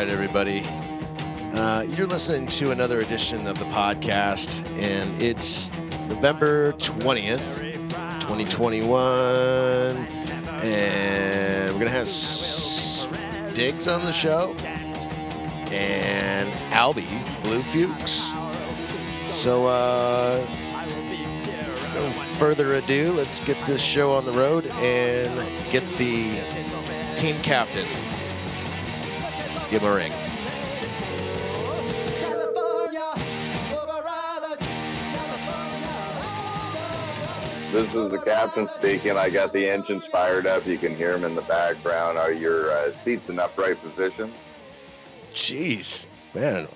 right, everybody. Uh, you're listening to another edition of the podcast, and it's November 20th, 2021. And we're going to have S- Diggs on the show and Albie Blue Fuchs. So, uh, no further ado, let's get this show on the road and get the team captain. Let's give him a ring. This is the captain speaking. I got the engines fired up. You can hear them in the background. Are your uh, seats in upright position? Jeez, man,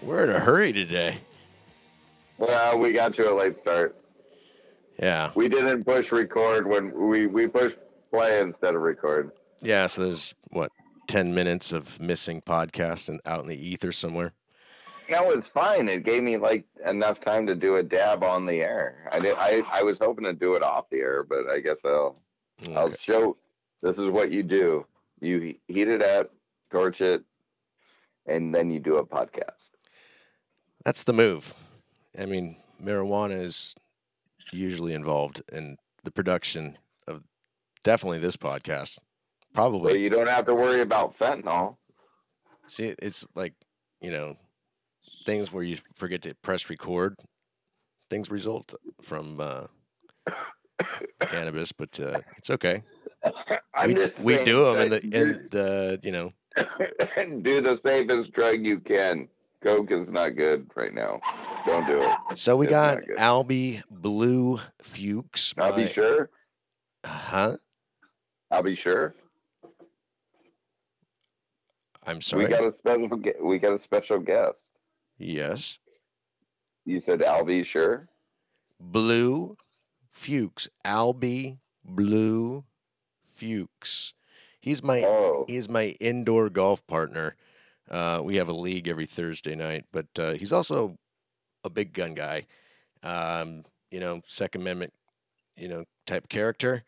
we're in a hurry today. Well, we got to a late start. Yeah, We didn't push record when we, we pushed play instead of record. yeah. So there's what ten minutes of missing podcast and out in the ether somewhere. That was fine. It gave me like enough time to do a dab on the air. I did. I, I was hoping to do it off the air, but I guess I'll I'll show. This is what you do. You heat it up, torch it, and then you do a podcast. That's the move. I mean, marijuana is usually involved in the production of definitely this podcast. Probably. you don't have to worry about fentanyl. See, it's like, you know, things where you forget to press record. Things result from uh, cannabis, but uh, it's okay. I'm we we do them in the in the you know do the safest drug you can. Coke is not good right now. Don't do it. So we It's got. Albie Blue Fuchs. I'll be my- sure. Huh? I'll be sure. I'm sorry. We got a special. We got a special guest. yes. You said I'll sure. Blue Fuchs. Albie Blue Fuchs. He's my Oh, he's my indoor golf partner. Uh, we have a league every Thursday night, but uh, he's also a big gun guy. Um, you know, Second Amendment, you know, type character.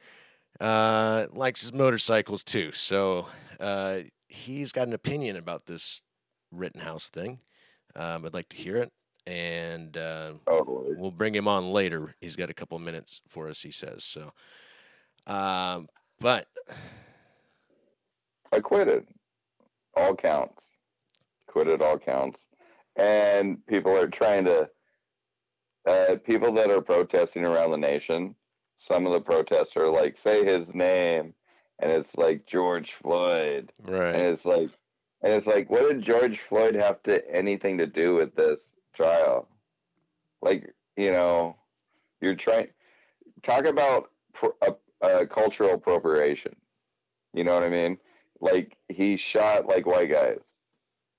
Uh, likes his motorcycles too. So uh, he's got an opinion about this Rittenhouse thing. Um, I'd like to hear it, and uh, totally. we'll bring him on later. He's got a couple minutes for us, he says. So, um, but Acquitted. All counts. Acquitted. All counts. And people are trying to. Uh, people that are protesting around the nation. Some of the protests are like, say his name, and it's like George Floyd. right. And it's like, and it's like, what did George Floyd have to anything to do with this trial? Like, you know, you're trying talk about pro, uh, uh, cultural appropriation. You know what I mean? Like he shot like white guys,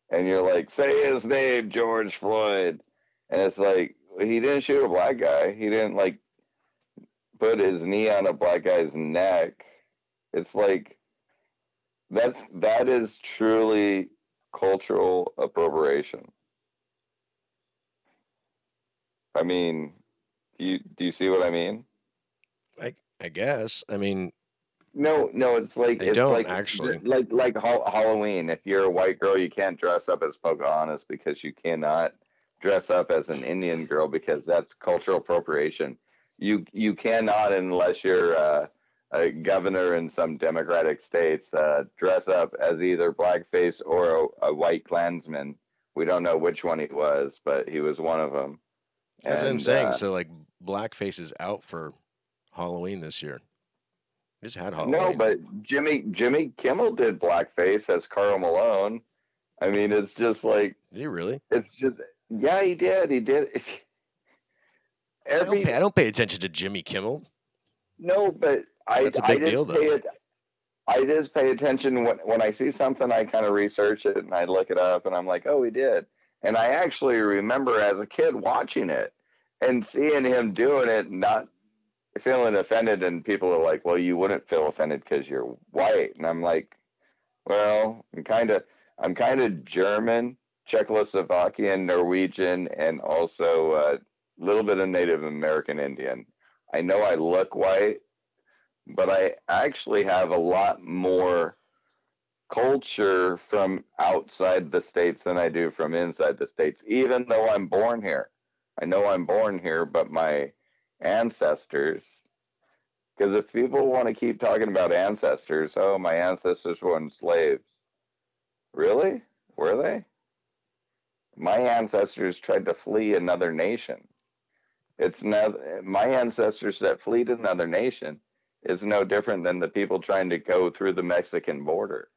and you're like, say his name, George Floyd, and it's like he didn't shoot a black guy. He didn't like put his knee on a black guy's neck. It's like that's that is truly cultural appropriation. I mean, do you do you see what I mean? I, I guess. I mean, No, no, it's like They it's don't, like actually. like like Halloween. If you're a white girl, you can't dress up as Pocahontas because you cannot dress up as an Indian girl because that's cultural appropriation. You you cannot unless you're uh, a governor in some Democratic states uh, dress up as either blackface or a, a white Klansman. We don't know which one he was, but he was one of them. that's what I'm saying. uh, so, like, blackface is out for Halloween this year. Just had Halloween. No, but Jimmy Jimmy Kimmel did blackface as Karl Malone. I mean, it's just like Did you really? it's just yeah, he did. He did. I don't, Every pay, I don't pay attention to Jimmy Kimmel. no, but I That's a I big just deal, though. pay it. I just pay attention when when I see something. I kind of research it and I look it up, and I'm like, oh, he did. And I actually remember as a kid watching it and seeing him doing it, and not feeling offended. And people are like, well, you wouldn't feel offended because you're white. And I'm like, well, I'm kind of I'm kind of German, Czechoslovakian, Norwegian, and also a little bit of Native American Indian. I know I look white, but I actually have a lot more culture from outside the states than I do from inside the states, even though I'm born here. I know I'm born here, but my ancestors, because if people want to keep talking about ancestors, oh, my ancestors were slaves. Really? Were they? My ancestors tried to flee another nation. It's not my ancestors that fled another nation is no different than the people trying to go through the Mexican border.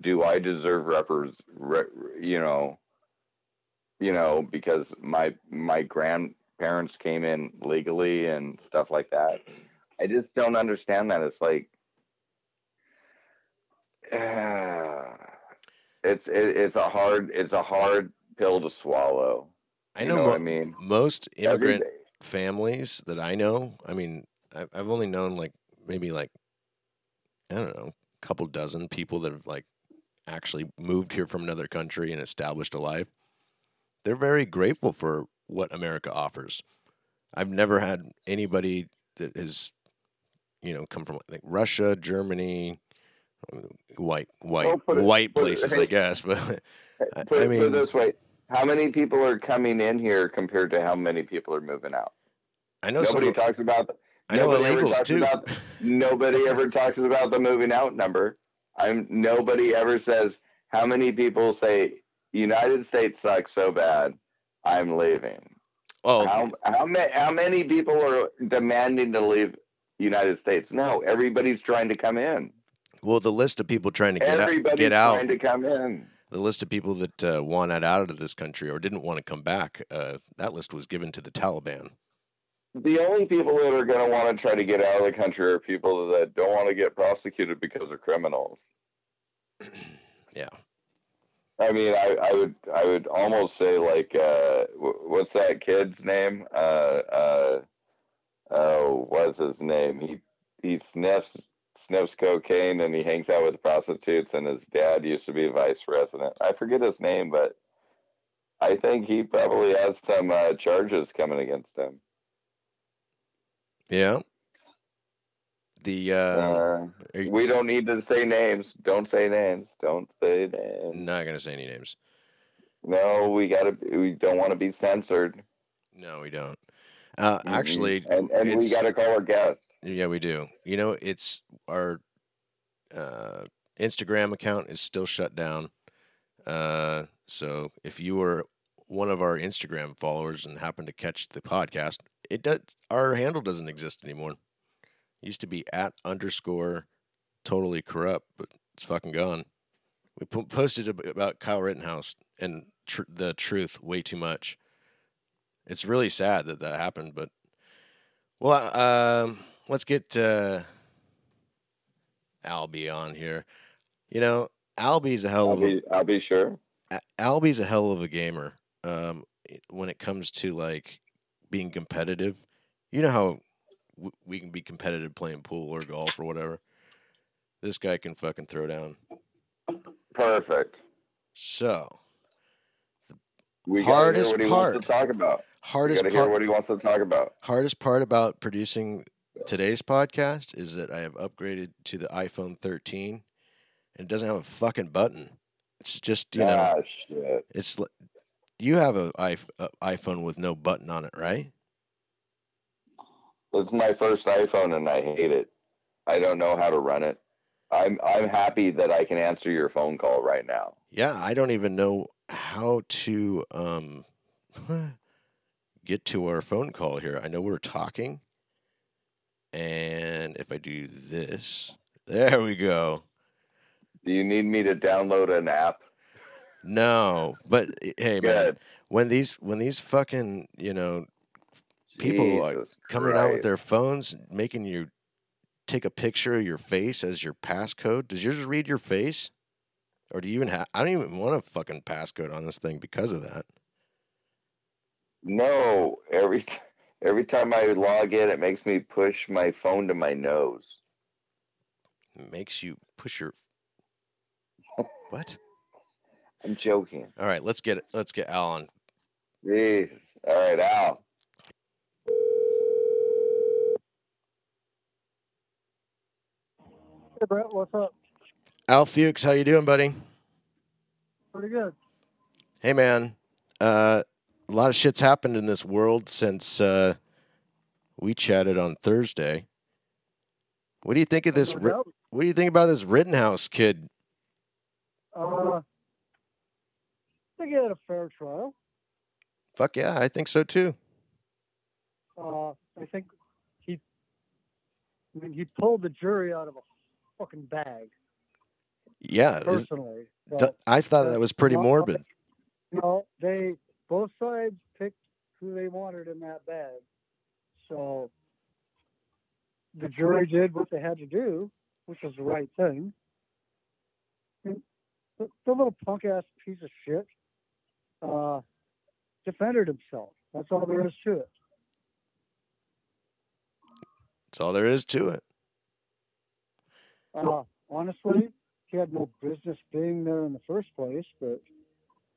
Do I deserve repres, re, you know, you know, because my my grandparents came in legally and stuff like that. I just don't understand that. It's like, uh, it's it, it's a hard it's a hard pill to swallow. I know, You know mo- what I mean? most immigrant families that I know. I mean, I've, I've only known like maybe like I don't know, a couple dozen people that have like actually moved here from another country and established a life. They're very grateful for what America offers. I've never had anybody that has, you know, come from like Russia, Germany, white, white, Well, put it- white put it- places, I guess. But I- Put, I it- put mean- it this way: How many people are coming in here compared to how many people are moving out? I know Nobody some. talks about. I know nobody illegals too. about- Nobody ever talks about the moving out number. I'm nobody ever says how many people say United States sucks so bad, I'm leaving. oh, How how many how many people are demanding to leave United States? No, everybody's trying to come in. well, the list of people trying to get out, get out, trying to come in. the list of people that uh, wanted out of this country or didn't want to come back, uh, that list was given to the Taliban. The only people that are going to want to try to get out of the country are people that don't want to get prosecuted because they're criminals. Yeah. I mean, I, I would I would almost say like uh, what's that kid's name? Uh, uh, oh, what's his name? He he sniffs sniffs cocaine and he hangs out with prostitutes. And his dad used to be vice president. I forget his name, but I think he probably has some uh, charges coming against him. Yeah. The uh, Uh, you- we don't need to say names. Don't say names. Don't say names. not gonna say any names. No, we gotta. We don't want to be censored. No, we don't. Uh, actually, and and we gotta call our guest. Yeah, we do. You know, it's our uh, Instagram account is still shut down. Uh, so if you were one of our Instagram followers and happen to catch the podcast, it does. Our handle doesn't exist anymore. It used to be at underscore totally corrupt, but it's fucking gone. We po- posted about Kyle Rittenhouse and tr- the truth way too much. It's really sad that that happened, but well, um, let's get uh, Albie on here. You know, Albie's a hell of a be sure. Albie's a hell of a gamer. Um, when it comes to like being competitive, you know how w- we can be competitive playing pool or golf or whatever. This guy can fucking throw down. Perfect. So We Hardest hear what he wants to talk about. Hardest gotta hear part, what he wants to talk about. hardest part about producing today's podcast is that I have upgraded to the iPhone 13, and it doesn't have a fucking button. It's just you know, ah, shit. it's you have a, a iPhone with no button on it, right? It's my first iPhone, and I hate it. I don't know how to run it. I'm I'm happy that I can answer your phone call right now. Yeah, I don't even know how to um get to our phone call here. I know we're talking. And if I do this, there we go. Do you need me to download an app? No, but hey man, when these when these fucking, you know, People are Jesus coming out with their phones making you take a picture of your face as your passcode, does yours read your face? Or do you even have I don't even want a fucking passcode on this thing because of that. No, every every time I log in, it makes me push my phone to my nose. It makes you push your What? I'm joking. All right, let's get it. Let's get Al on. Jeez. All right, Al. Hey, Brett, what's up? Al Fuchs, how you doing, buddy? Pretty good. Hey, man. Uh, a lot of shit's happened in this world since uh, we chatted on Thursday. What do you think of this? No Ri- doubt. What do you think about this Rittenhouse kid? Uh, I think he had a fair trial. Fuck yeah, I think so too. Uh, I think he, I mean, he pulled the jury out of a fucking bag. Yeah, Personally, but, I thought uh, that was pretty morbid. you know, they both sides picked who they wanted in that bag. So the jury did what they had to do, which was the right thing. And the, the little punk ass piece of shit uh, defended himself. That's all there is to it. That's all there is to it. Uh, honestly, he had no business being there in the first place, but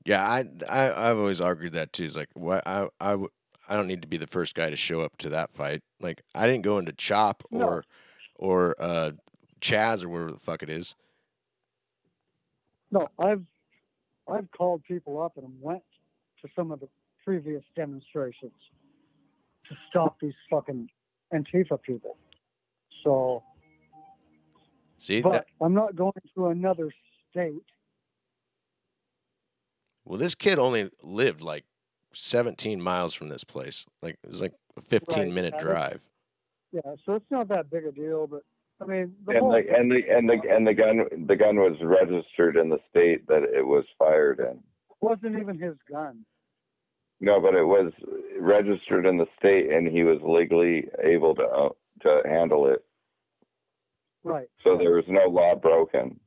Yeah, I, I I've always argued that too. It's like, why I I w- I don't need to be the first guy to show up to that fight. Like, I didn't go into Chop No. or or uh, Chaz or whatever the fuck it is. no, I've I've called people up and went to some of the previous demonstrations to stop these fucking Antifa people. So, See, but that, I'm not going to another state. well, this kid only lived like 17 miles from this place. Like, it was like a 15 Right, minute drive. Yeah, so it's not that big a deal. But I mean, the And whole the and the and the and the gun the gun was registered in the state that it was fired in. wasn't even his gun. No, but it was registered in the state, and he was legally able to uh, to handle it. Right. So there was no law broken.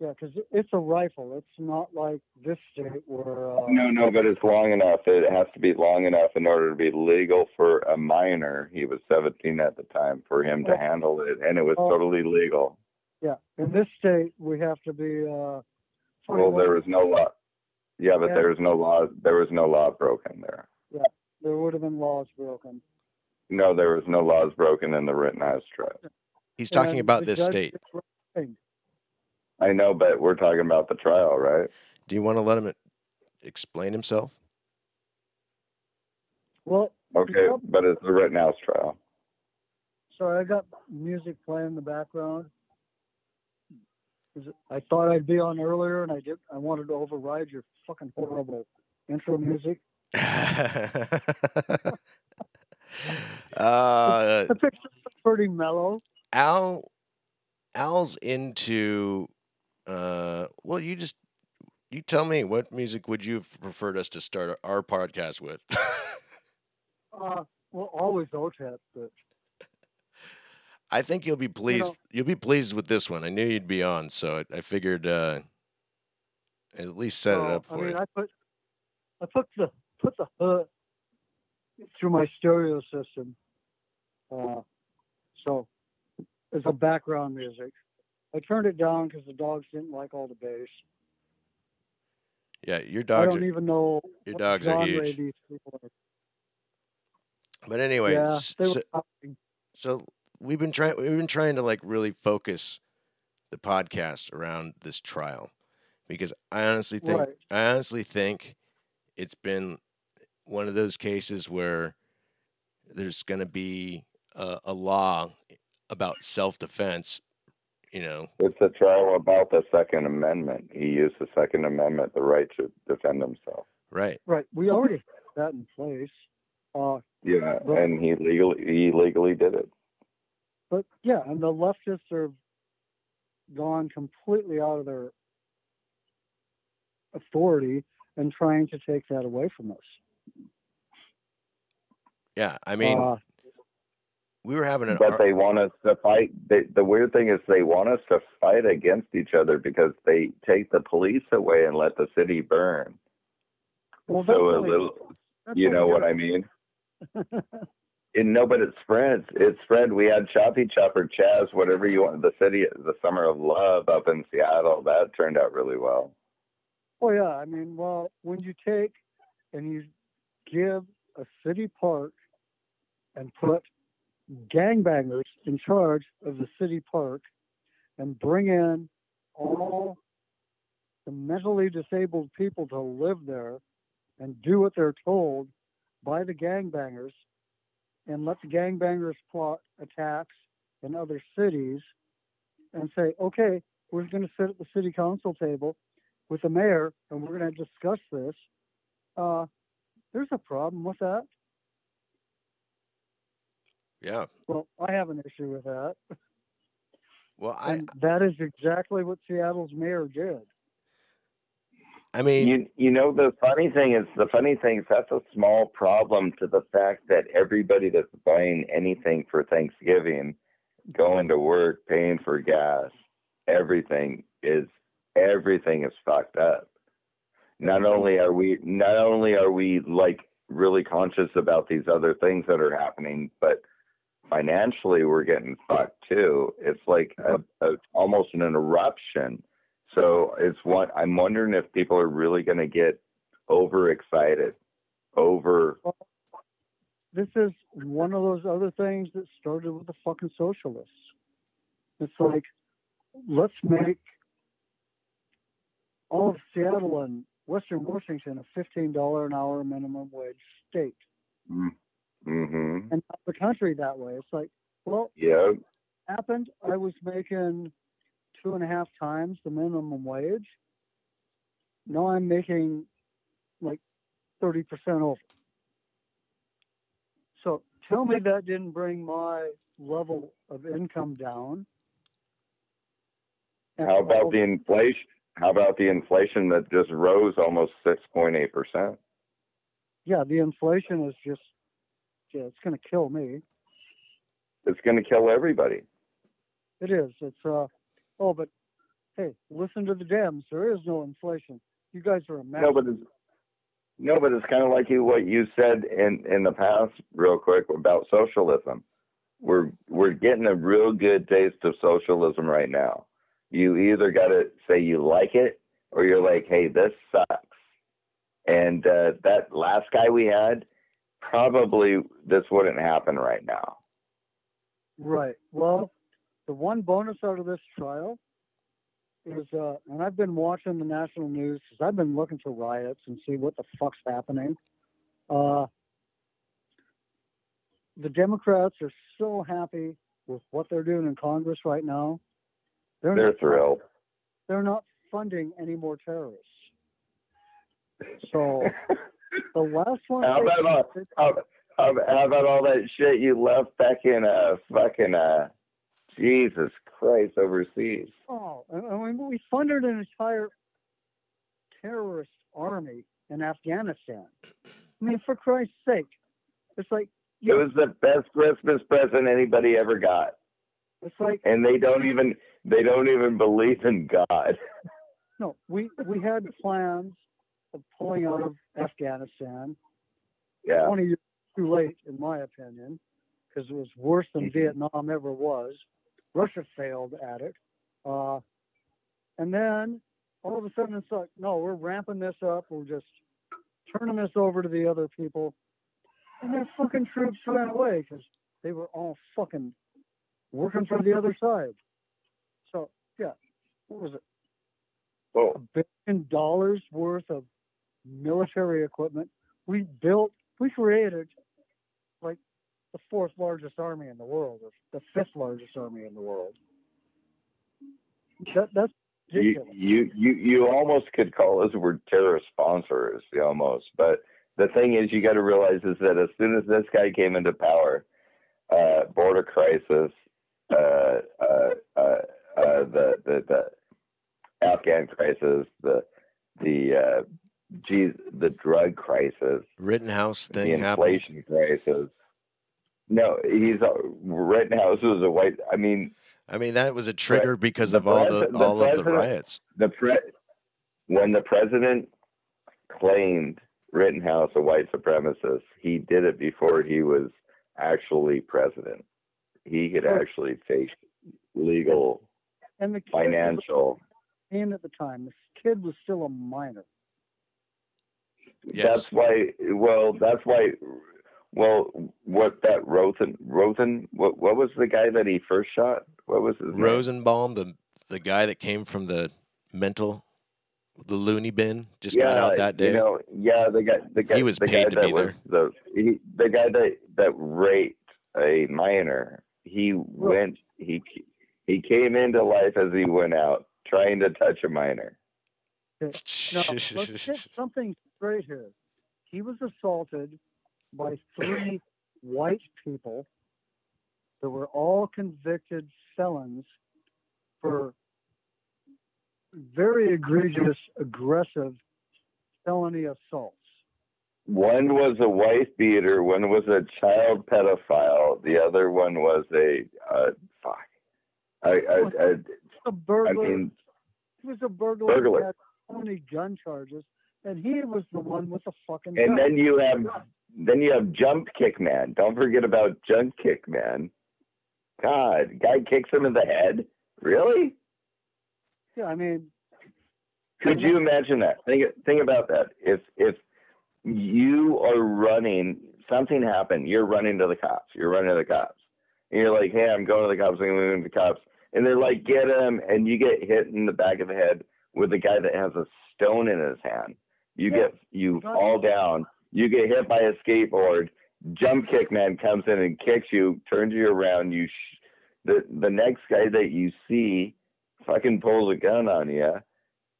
Yeah, because it's a rifle. It's not like this state where. Uh, No, no, but it's long enough. It has to be long enough in order to be legal for a minor. He was 17 at the time for him to handle it, and it was Oh. totally legal. Yeah, in this state we have to be. Uh, Well, there was no law. Yeah, but Yeah. there was no law. There was no law broken there. Yeah, there would have been laws broken. No, there was no laws broken in the written Rittenhouse trial. He's talking And about this judge state. did the right thing. I know, but we're talking about the trial, right? Do you want to let him explain himself? Well, Okay, Yep. but it's the Rittenhouse trial. sorry, I got music playing in the background. I thought I'd be on earlier, and I did. I wanted to override your fucking horrible intro music. uh, The picture's pretty mellow. Al Al's into uh well you just you tell me what music would you have preferred us to start our podcast with? Uh, well, always OTEP, but I think you'll be pleased know- you'll be pleased with this one. I knew you'd be on, so I, I figured uh at least set it uh, up I for mean, you. I put I put the put the hood through my stereo system. Uh, so it's a background music. I turned it down because the dogs didn't like all the bass. Yeah, your dogs. I don't are even know your dogs are huge. are. But anyway, yeah, s- they were so, so we've been trying we've been trying to like really focus the podcast around this trial because I honestly think Right. I honestly think it's been one of those cases where there's going to be a, a law about self defense. You know, It's a trial about the Second Amendment. He used the Second Amendment, the right to defend himself. right? Right, we already have that in place. Uh, Yeah, Right. and he legally he legally did it. but yeah, and the leftists are gone completely out of their authority and trying to take that away from us. Yeah, I mean, uh, we were having an But ar- they want us to fight. They, the weird thing is they want us to fight against each other because they take the police away and let the city burn. well, that's So a little, you know what I mean? And no, but it spreads. It spread. We had Choppy Chopper, Chaz, whatever you want. The city, the Summer of Love up in Seattle. That turned out really well. Oh yeah, I mean, well, when you take and you give a city park and put gangbangers in charge of the city park and bring in all the mentally disabled people to live there and do what they're told by the gangbangers and let the gangbangers plot attacks in other cities and say, okay, we're going to sit at the city council table with the mayor and we're going to discuss this. Uh, there's a problem with that. Yeah. Well, I have an issue with that. Well, I And that is exactly what Seattle's mayor did. I mean, You you know the funny thing is the funny thing is that's a small problem to the fact that everybody that's buying anything for Thanksgiving, going to work, paying for gas, everything is everything is fucked up. Not only are we not only are we like really conscious about these other things that are happening, but financially we're getting fucked too. It's like a, a, almost an eruption. So it's what I'm wondering if people are really going to get overexcited, over. This is one of those other things that started with the fucking socialists. It's like, let's make all of Seattle and Western Washington a $15 an hour minimum wage state mm. Mm-hmm. and not the country that way. It's like, well, Yeah. happened. I was making two and a half times the minimum wage. Now I'm making like 30% over. So tell me that didn't bring my level of income down. And How about the inflation? How about the inflation that just rose almost six point eight percent? Yeah, the inflation is just, yeah, it's going to kill me. It's going to kill everybody. It is. It's, uh, oh, but hey, listen to the Dems. There is no inflation. You guys are a mess. No, but it's no, but it's kind of like you what you said in in the past, real quick about socialism. We're we're getting a real good taste of socialism right now. You either got to say you like it, or you're like, hey, this sucks. And uh, that last guy we had, probably this wouldn't happen right now. Right. Well, the one bonus out of this trial is, uh, and I've been watching the national news because I've been looking for riots and see what the fuck's happening. Uh, the Democrats are so happy with what they're doing in Congress right now. They're, They're not, thrilled. they're not funding any more terrorists. So the last one. How about did- How, how, how about all that shit you left back in uh fucking uh Jesus Christ overseas? Oh, I I mean, we funded an entire terrorist army in Afghanistan. I mean, for Christ's sake, it's like It was the best Christmas present anybody ever got, it's like and they don't even they don't even believe in God. no, we we had plans of pulling out of Afghanistan. Yeah, Twenty years too late, in my opinion, because it was worse than Mhm. Vietnam ever was. Russia failed at it, uh, and then all of a sudden it's like, no, we're ramping this up. We're just turning this over to the other people, and their fucking troops ran away because they were all fucking working for the other side. So yeah, what was it? A billion dollars worth of military equipment. We built, we created like the fourth largest army in the world, or the fifth largest army in the world. That, that's you, you you you almost could call us we're terrorist sponsors, almost. But the thing is, you got to realize is that as soon as this guy came into power, uh, border crisis, uh, uh, uh, uh, the the the Afghan crisis, the the uh, geez, the drug crisis, Rittenhouse the thing happened. inflation crisis. No, he's uh, Rittenhouse was a white. I mean, I mean, that was a trigger because the of all the the all of the riots. the pre- when the president claimed Rittenhouse a white supremacist, he did it before he was actually president. He could actually face legal, and the kid was financial. 18 at the time. This kid was still a minor. Yes. That's why. Well, that's why. Well, what that Rothen Rothen? What what was the guy that he first shot? What was his name? Rosenbaum, the the guy that came from the mental, the loony bin, just got out that day. You know, yeah, the guy, the guy, He was the paid guy to that be was The, he, the guy that that raped a minor. He went. He he came into life as he went out, trying to touch a minor. Now, let's something straight here. He was assaulted by three white people that were all convicted felons for very egregious, aggressive felony assaults. One was a wife beater. One was a child pedophile. The other one was a uh, fuck. I, I, I, A burglar. I mean, he was a burglar. burglar. He had only gun charges, and he was the one with the fucking and gun. then you have then you have jump kick man. Don't forget about jump kick man. God, guy kicks him in the head. Really? yeah, I mean, Could you imagine that? Think think about that. If if you are running, something happened. You're running to the cops. You're running to the cops. And you're like, hey, I'm going to the cops. I'm going to the cops. And they're like, get him. And you get hit in the back of the head with a guy that has a stone in his hand. You get you fall down. You get hit by a skateboard. Jump kick man comes in and kicks you, turns you around. You sh- the the next guy that you see fucking pulls a gun on you,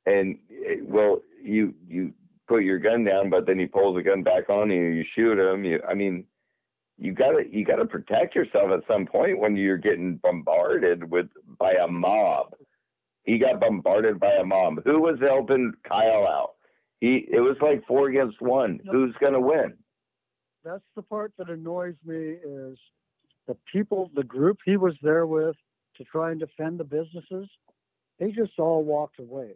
and it, well, you you put your gun down, but then he pulls the gun back on you. You shoot him. You, I mean, you gotta you gotta protect yourself at some point when you're getting bombarded with by a mob. He got bombarded by a mob. Who was helping Kyle out? He it was like four against one. No. Who's gonna win? that's the part that annoys me is the people, the group he was there with to try and defend the businesses. They just all walked away.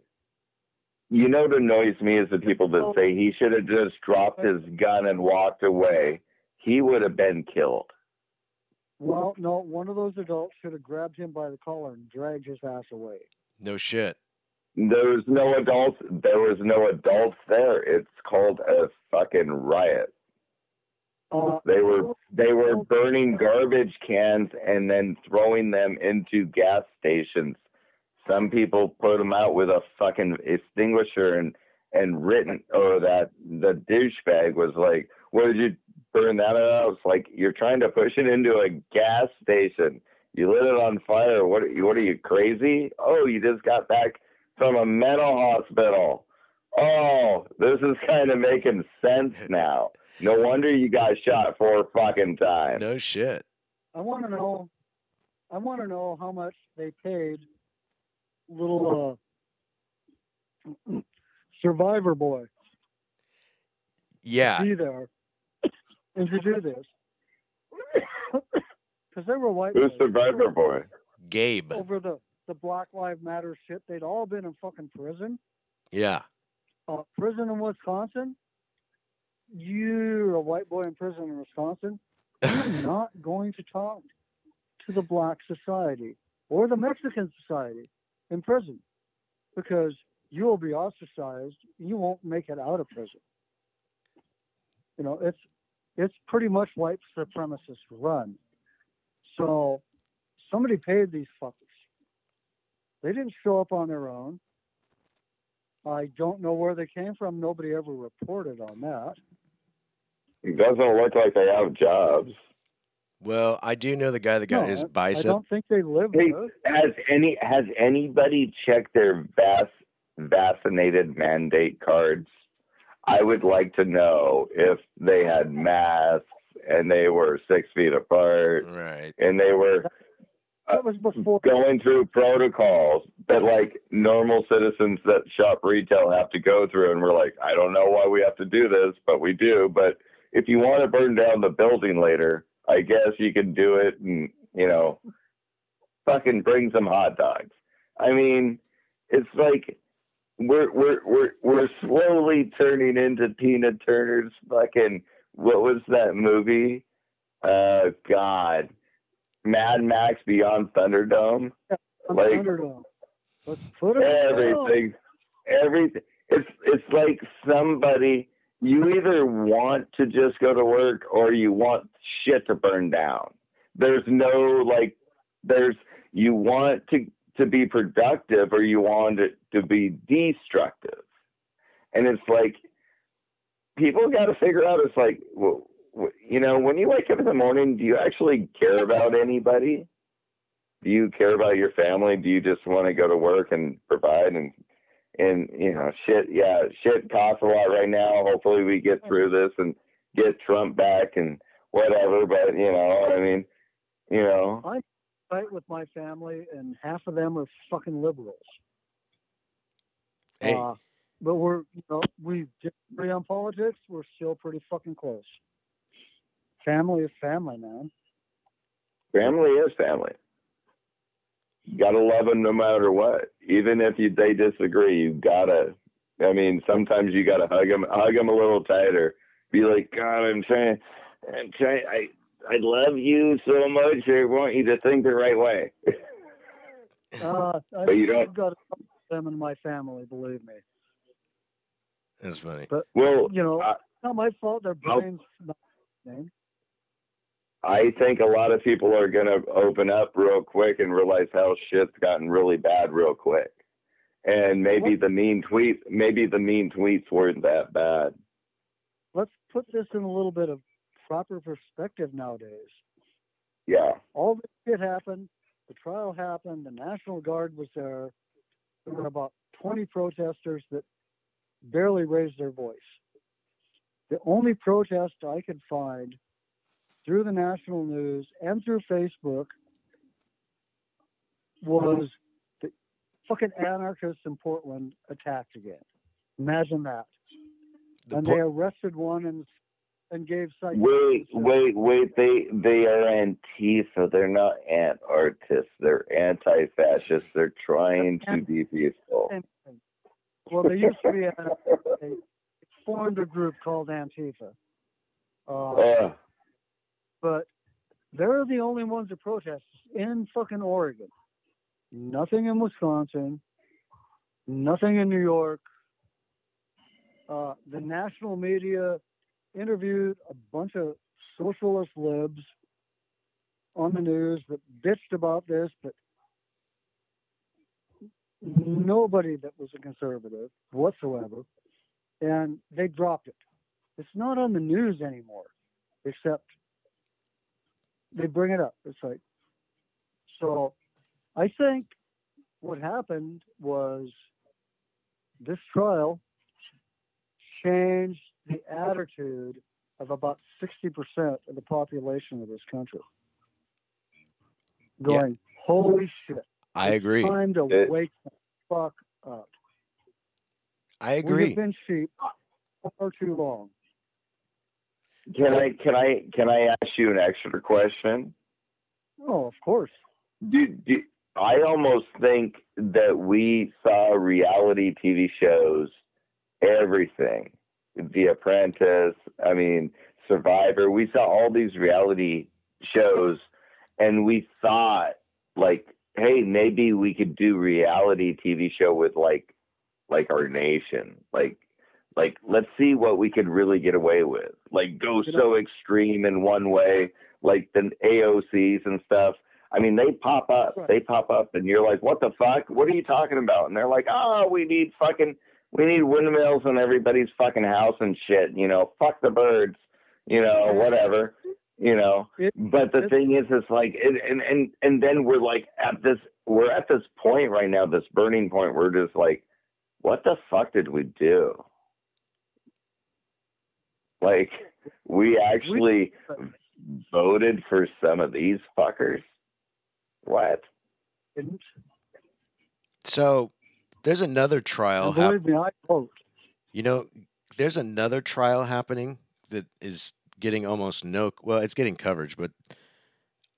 You know what annoys me is the people that say he should have just dropped his gun and walked away. He would have been killed. Well, no, one of those adults should have grabbed him by the collar and dragged his ass away. No shit. There was no adults. There was no adults there. It's called a fucking riot. They were they were burning garbage cans and then throwing them into gas stations. Some people put them out with a fucking extinguisher and and written or that the douchebag was like, "What did you burn that out?" It's like you're trying to push it into a gas station. You lit it on fire. What? What are you crazy? Oh, you just got back from a mental hospital. Oh, this is kind of making sense now. No wonder you got shot four fucking times. No shit. I want to know. I want to know how much they paid little uh, Survivor boy Yeah. to be there and to do this because they were white Who's. Survivor Boy? Gabe. over the the Black Lives Matter shit. They'd all been in fucking prison. Yeah. Uh, prison in Wisconsin. You're a white boy in prison in Wisconsin. You're not going to talk to the black society or the Mexican society in prison because you will be ostracized. You won't make it out of prison. You know, it's it's pretty much white supremacist run. So somebody paid these fuckers. They didn't show up on their own. I don't know where they came from. Nobody ever reported on that. It doesn't look like they have jobs. Well, I do know the guy that got No, his bicep. I don't think they live Hey, there. has any has anybody checked their vac vaccinated mandate cards? I would like to know if they had masks and they were six feet apart Right. and they were That was before. going through protocols that like normal citizens that shop retail have to go through and we're like i don't know why we have to do this but we do. But if you want to burn down the building later i guess you can do it and you know fucking bring some hot dogs. I mean it's like we're we're we're we're slowly turning into tina turner's fucking what was that movie? Uh god Mad Max Beyond Thunderdome. I'm like- Thunderdome. Let's put it. Everything, everything. It's it's like somebody. You either want to just go to work or you want shit to burn down. There's no like. There's you want to to be productive or you want it to be destructive. And it's like people got to figure out. It's like, well, you know, when you wake up in the morning, do you actually care about anybody? Do you care about your family? Do you just want to go to work and provide and and you know shit? Yeah, shit costs a lot right now. Hopefully, we get through this and get Trump back and whatever. But you know, I mean, you know, I fight with my family, and half of them are fucking liberals. Hey. Uh, but we're, you know, we disagree on politics. We're still pretty fucking close. Family is family, man. family is family. You gotta love them no matter what. Even if you they disagree, you gotta. I mean, sometimes you gotta hug them, hug them a little tighter. Be like, God, I'm trying, I'm trying. I I love you so much. I want you to think the right way. Uh, I, But you don't- I've got them in my family, believe me. That's funny. But well, You know, I- it's not my fault. Their brains not listening. I think a lot of people are going to open up real quick and realize how shit's gotten really bad real quick. And maybe What- the mean tweet, maybe the mean tweets weren't that bad. Let's put this in a little bit of proper perspective nowadays. Yeah. all this shit happened. The trial happened. The National Guard was there. There were about 20 protesters that barely raised their voice. The only protest I could find through the national news and through Facebook was the fucking anarchists in Portland attacked again. Imagine that. The and po- they arrested one and and gave citations. Wait, wait, wait. They they are Antifa. They're not anarchists. They're anti-fascists. They're trying to be peaceful. Well, they used to be a, a formed a group called Antifa, uh, Ugh. But they're the only ones that protest in fucking Oregon. Nothing in Wisconsin. Nothing in New York. Uh, the national media interviewed a bunch of socialist libs on the news that bitched about this, but nobody that was a conservative whatsoever, and they dropped it. It's not on the news anymore, except they bring it up. It's like, so I think what happened was this trial changed the attitude of about 60% of the population of this country. Yeah. Going, holy shit. I It's agree. Time to It- wake the fuck up. I agree. We've been sheep for too long. Can I can I can I ask you an extra question? Oh, of course. Do, do, I almost think that we saw reality TV shows, everything, The Apprentice. I mean, Survivor. We saw all these reality shows, and we thought like, hey, maybe we could do reality TV show with like, like our nation, like. Like, let's see what we could really get away with. Like, go so extreme in one way, like the AOCs and stuff. I mean, they pop up, they pop up, and you're like, "What the fuck? What are you talking about?" And they're like, "Oh, we need fucking, we need windmills in everybody's fucking house and shit. You know, fuck the birds. You know, whatever. You know." But the thing is, it's like, and and and and then we're like at this, we're at this point right now, this burning point. We're just like, what the fuck did we do? Like, we actually voted for some of these fuckers. What? So there's another trial. Hap- believe me, I vote. you know, there's another trial happening that is getting almost no. Well, it's getting coverage, but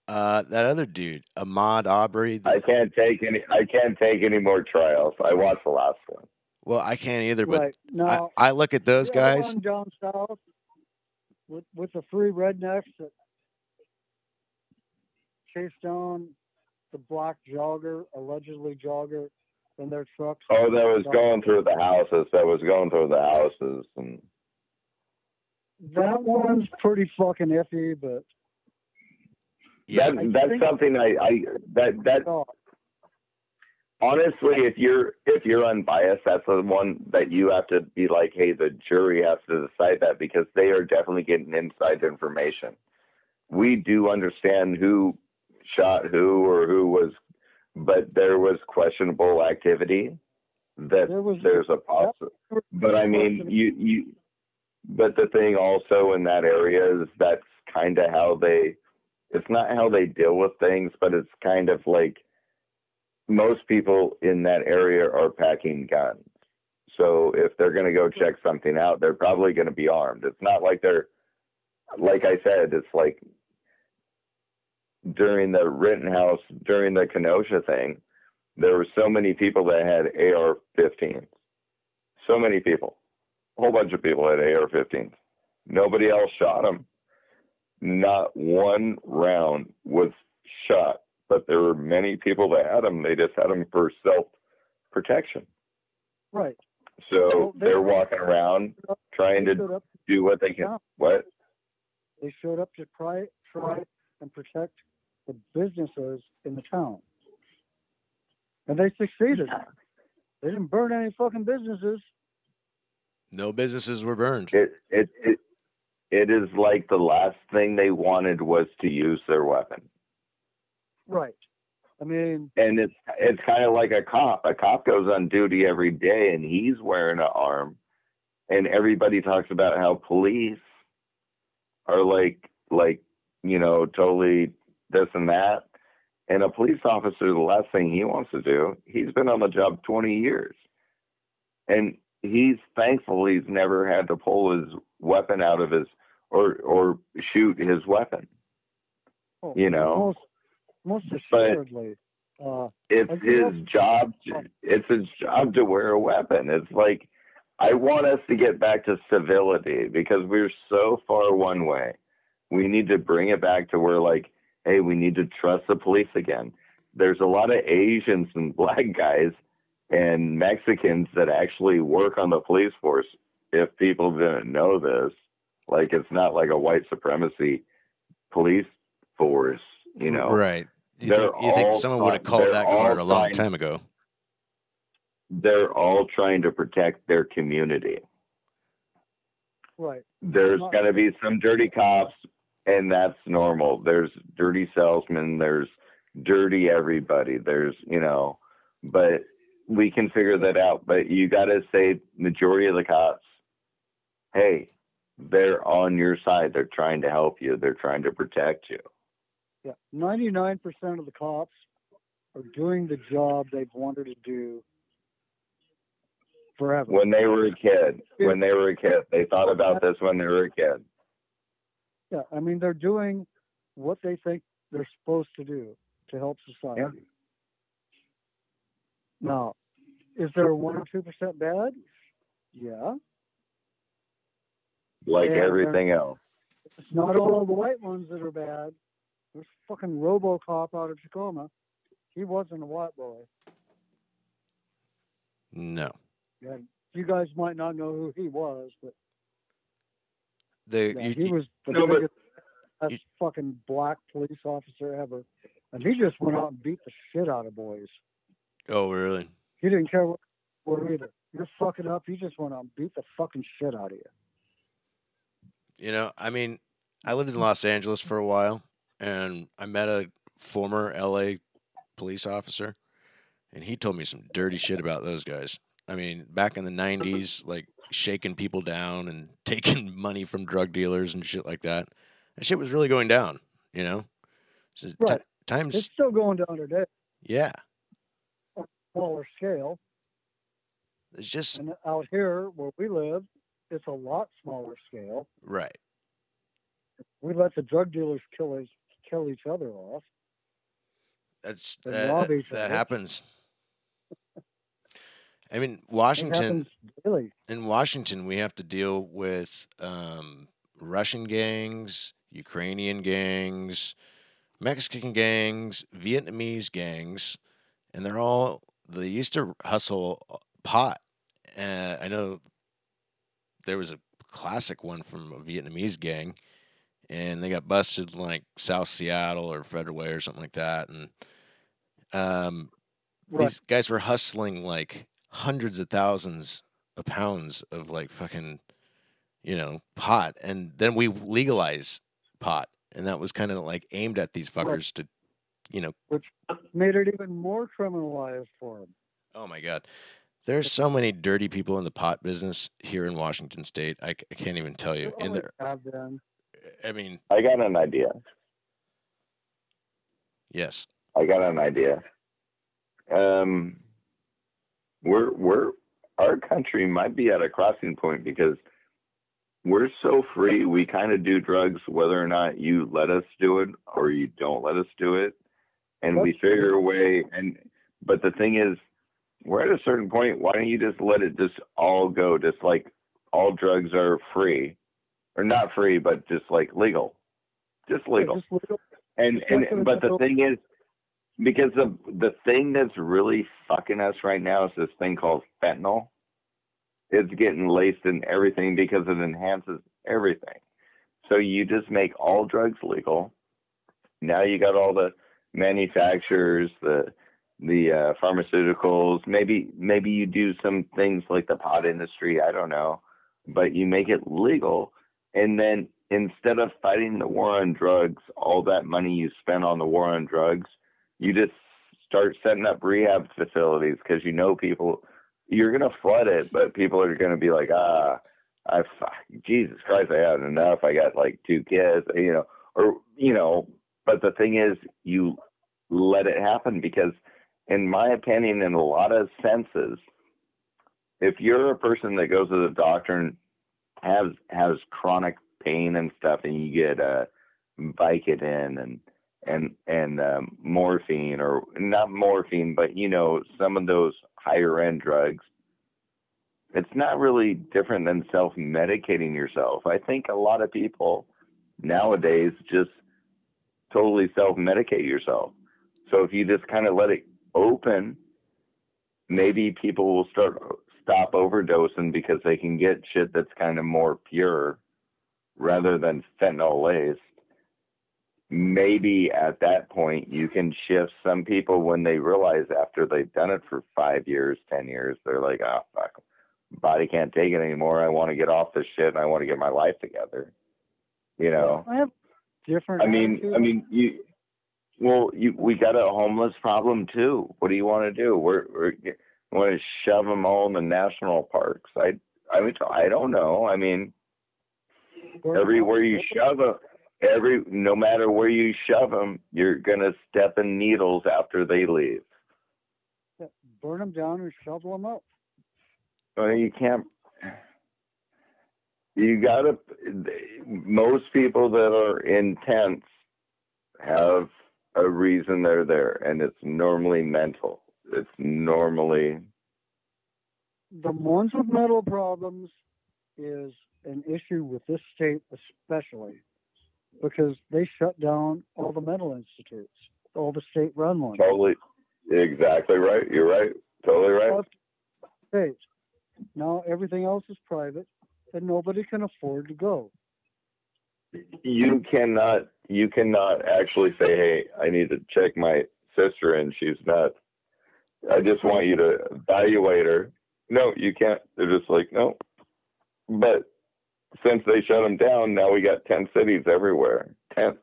uh, that other dude, Ahmaud Arbery. the- I can't take any. I can't take any more trials. I watched the last one. well, I can't either. But right I, I look at those the other guys. one down south with with the three rednecks that chased down the black jogger, allegedly jogger, in their trucks. Oh, that was going through the houses. That was going through the houses, and That one's pretty fucking iffy, but Yeah, that, that's something I, I that that oh, honestly, if you're if you're unbiased, that's the one that you have to be like, hey, the jury has to decide that because they are definitely getting inside information. We do understand who shot who or who was, but there was questionable activity. That There was- there's a possible, but I mean, you you. But the thing also in that area is that's kind of how they. It's not how they deal with things, but it's kind of like most people in that area are packing guns. So if they're going to go check something out, they're probably going to be armed. It's not like they're, like I said, it's like during the Rittenhouse, during the Kenosha thing, there were so many people that had AR 15s. So many people. A whole bunch of people had AR 15s. Nobody else shot them. Not one round was shot but there were many people that had them. They just had them for self protection. Right. So Well, they- they're walking around trying to do what they can. What? they showed up to try, try and protect the businesses in the town. And they succeeded. They didn't burn any fucking businesses. No businesses were burned. It it it it is like the last thing they wanted was to use their weapon. Right. I mean, And it's it's kind of like a cop. A cop goes on duty every day and he's wearing an arm. And everybody talks about how police are like like, you know, totally this and that. And a police officer, the last thing he wants to do, he's been on the job 20 years. And he's thankful he's never had to pull his weapon out of his or or shoot his weapon. oh, You know, most, most but- assuredly. Uh, it's Like, you know- his job to, it's his job to wear a weapon. It's like i want us to get back to civility because we're so far one way. We need to bring it back to where like hey we need to trust the police again. There's a lot of asians and black guys and mexicans that actually work on the police force if people didn't know this. Like it's not like a white supremacy police force you know? Right? You they're think, you think all someone would have called that all card a long time ago? they're all trying to protect their community. right. There's going to be some dirty cops, and that's normal. There's dirty salesmen. There's dirty everybody. There's, you know, but we can figure that out. But you got to say, majority of the cops, hey, they're on your side. They're trying to help you. They're trying to protect you. Yeah. 99% of the cops are doing the job they've wanted to do forever. When they were a kid, when they were a kid, they thought about this when they were a kid. Yeah, I mean they're doing what they think they're supposed to do to help society. Now, is there one or two percent bad? Yeah, Like Yeah, everything else. it's not all the white ones that are bad. There's fucking RoboCop out of Tacoma. He wasn't a white boy. No. Yeah, you guys might not know who he was, but The yeah, you- he you- was the No, biggest best you- fucking black police officer ever, and he just went out and beat the shit out of boys. oh really? He didn't care what were either. You're fucking up. He just went out and beat the fucking shit out of you. You know, I mean, I lived in Los Angeles for a while, and I met a former LA police officer, and he told me some dirty shit about those guys. I mean, back in the '90s, like shaking people down and taking money from drug dealers and shit like that. That shit was really going down. You know, so Right. times, It's still going down today, yeah. smaller scale. It's just And out here where we live, it's a lot smaller scale. right. We let the drug dealers kill each, kill each other off. That's And that, that, each that other. happens. I mean, Washington. in Washington, we have to deal with um, Russian gangs, Ukrainian gangs, Mexican gangs, Vietnamese gangs, and they're all they used to hustle pot. Uh, I know there was a classic one from a Vietnamese gang, and they got busted in like South Seattle or Federal Way or something like that, and um, Right. these guys were hustling like hundreds of thousands of pounds of like fucking, you know, pot, and then we legalize pot, and that was kind of like aimed at these Right. fuckers to, you know, which Made it even more criminalized for them. oh my god. There's so many dirty people in the pot business here in Washington State. I, I can't even tell you. And there, have been. I mean, I got an idea. yes. I got an idea. Um, we're we're our country might be at a crossing point because we're so free. We kind of do drugs whether or not you let us do it or you don't let us do it, and we That's true. figure a way. And but the thing is, we're at a certain point. Why don't you just let it just all go? Just like all drugs are free, or not free, but just like legal, just legal. Just legal. and Just and but the the- thing is because the the thing that's really fucking us right now is this thing called fentanyl. It's getting laced in everything because it enhances everything. So you just make all drugs legal. Now you got all the manufacturers the the uh, pharmaceuticals. Maybe maybe you do some things like the pot industry i don't know. But you make it legal and then instead of fighting the war on drugs, all that money you spend on the war on drugs, you just start setting up rehab facilities because you know people, you're going to flood it, but people are going to be like, ah, I, Jesus Christ, I had enough. I got like two kids, you know, or, you know, but the thing is, you let it happen because, in my opinion, in a lot of senses, if you're a person that goes to the doctor and has has chronic pain and stuff, and you get uh, Vicodin and and and um, morphine, or not morphine, but you know some of those higher end drugs. It's not really different than self medicating yourself. I think a lot of people nowadays just totally self medicate yourself. So if you just kind of let it open, maybe people will start stop overdosing because they can get shit that's kind of more pure rather than fentanyl laced. Maybe at that point you can shift some people when they realize after they've done it for five years, ten years, they're like, oh fuck, body can't take it anymore. I want to get off this shit and I want to get my life together. You know. I have different. I mean, attitudes. I mean, you. Well, you we got a homeless problem too. What do you want to do? We're, we're want to shove them all in the national parks. I, I mean, I don't know. I mean, everywhere you shove them, every no matter where you shove them, you're gonna step in needles after they leave. burn them down and shovel them up. Well, you can't. You gotta. Most people that are in tents have a reason they're there, and it's normally mental. It's normally The ones with mental problems is an issue with this state, especially because they shut down all the mental institutes, all the state-run ones. totally exactly right. You're right. Totally right. States. Now everything else is private, and nobody can afford to go. You cannot. You cannot actually say, "Hey, I need to check my sister, and she's nuts." I just want you to evaluate her. No, you can't. They're just like, no. But since they shut them down, now we got 10 cities everywhere. 10.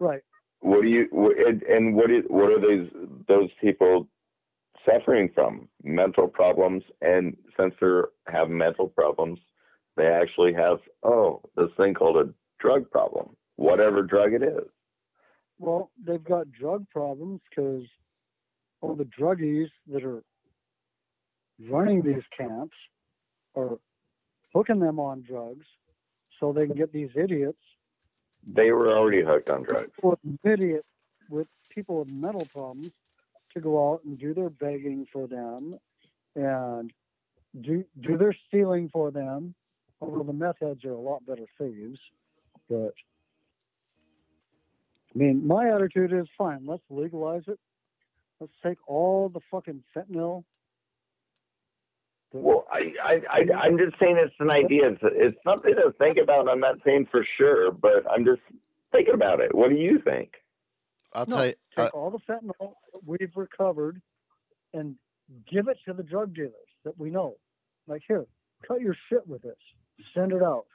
Right. What do you, and, and what is, what are these, those people suffering from? Mental problems. And since they have mental problems, they actually have, oh, this thing called a drug problem, whatever drug it is. Well, they've got drug problems because all the druggies that are running these camps are hooking them on drugs so they can get these idiots They were already hooked on drugs. with idiot with people with mental problems to go out and do their begging for them and do do their stealing for them. Although the meth heads are a lot better thieves, but I mean, my attitude is fine. Let's legalize it. Let's take all the fucking fentanyl. Well, I, I, I, I'm just saying it's an idea. It's, it's something to think about. I'm not saying for sure, but I'm just thinking about it. What do you think? I'll No, tell you. Uh, take all the fentanyl we've recovered and give it to the drug dealers that we know. Like, here, cut your shit with this. Send it out.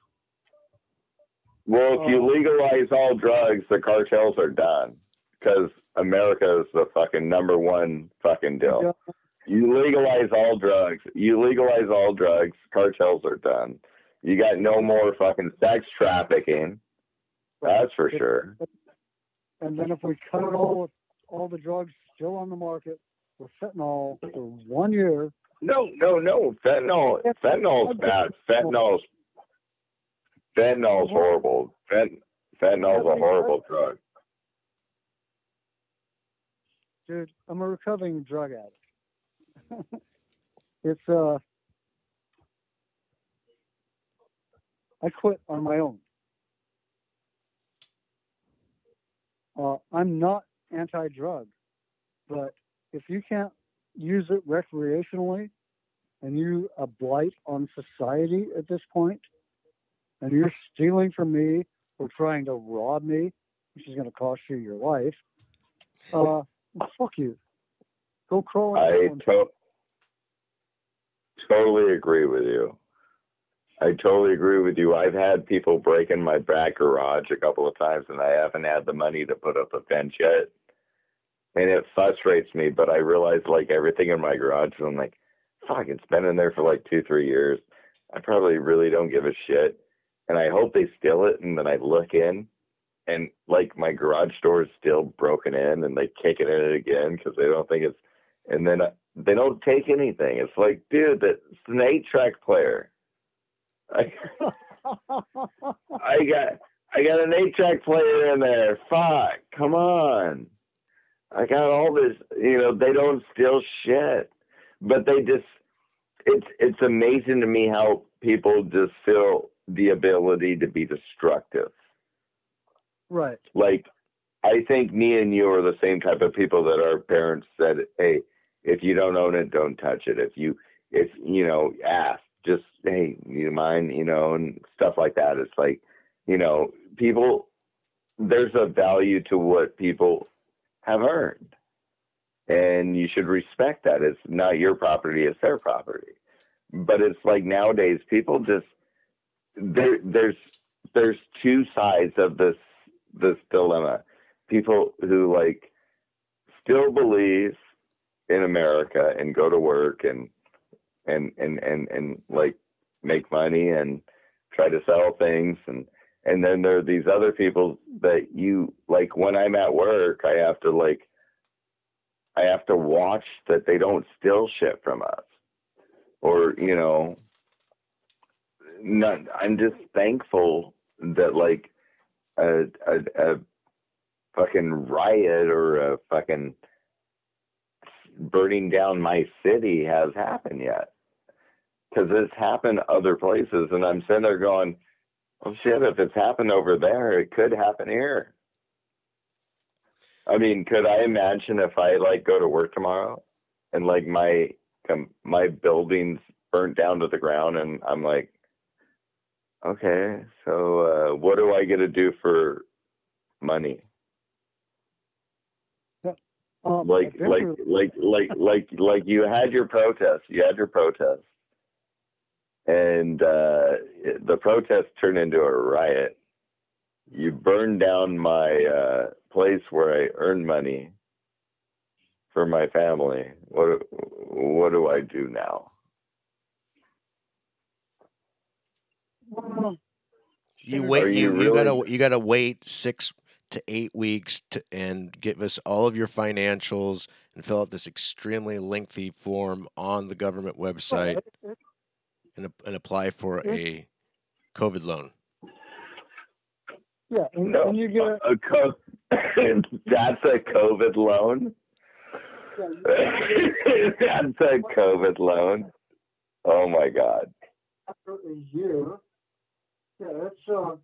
Well, if you Oh. legalize all drugs, the cartels are done because America is the fucking number one fucking deal. You legalize all drugs. You legalize all drugs. Cartels are done. You got no more fucking sex trafficking. That's for sure. And then if we cut it all with all the drugs still on the market with fentanyl for one year, No, no, no. Fentanyl. Fentanyl's bad. Fentanyl's fentanyl's horrible. Fent, fentanyl's a horrible drug. Dude, I'm a recovering drug addict. it's uh I quit on my own. Uh, I'm not anti-drug, but if you can't use it recreationally and you a blight on society at this point, and you're stealing from me or trying to rob me, which is going to cost you your life, uh, fuck you. Go crawl I to- totally agree with you. I totally agree with you. I've had people break in my back garage a couple of times, and I haven't had the money to put up a fence yet. And it frustrates me, but I realize like everything in my garage, and I'm like, fuck, it's been in there for like two, three years. I probably really don't give a shit. And I hope they steal it. And then I look in, and like my garage door is still broken in, and they kick it in it again because they don't think it's. And then uh, they don't take anything. It's like, dude, that's an eight track player. I, I got I got an eight track player in there. Fuck, come on. I got all this. You know, they don't steal shit, but they just. It's it's amazing to me how people just feel the ability to be destructive. Right. Like, I think me and you are the same type of people that our parents said, "Hey, if you don't own it, don't touch it. If you, if you know, ask, just hey, you mind, you know, and stuff like that." It's like, you know, people. There's a value to what people have earned, and you should respect that. It's not your property; it's their property. But it's like nowadays, people just there. There's there's two sides of this this dilemma. People who like still believe in America and go to work and and and and and like make money and try to sell things and and then there are these other people that you like when I'm at work I have to like I have to watch that they don't steal shit from us or you know not I'm just thankful that like a, a, a fucking riot or a fucking burning down my city has happened yet. Because it's happened other places, and I'm sitting there going, "Well, shit! If it's happened over there, it could happen here." I mean, could I imagine if I like go to work tomorrow and like my my building's burnt down to the ground, and I'm like, okay, so uh, what do I get to do for money? Um, like like like like like like you had your protest you had your protest. And uh the protest turned into a riot. You burned down my uh place where i earned money for my family. What what do i do now Well, You Are wait. you You, you gotta you gotta wait six to eight weeks to and give us all of your financials and fill out this extremely lengthy form on the government website it- it- and, and apply for a COVID loan. yeah, and, no and you get a, a co- that's a covid loan that's a covid loan oh my god after a year. Yeah, that's uh,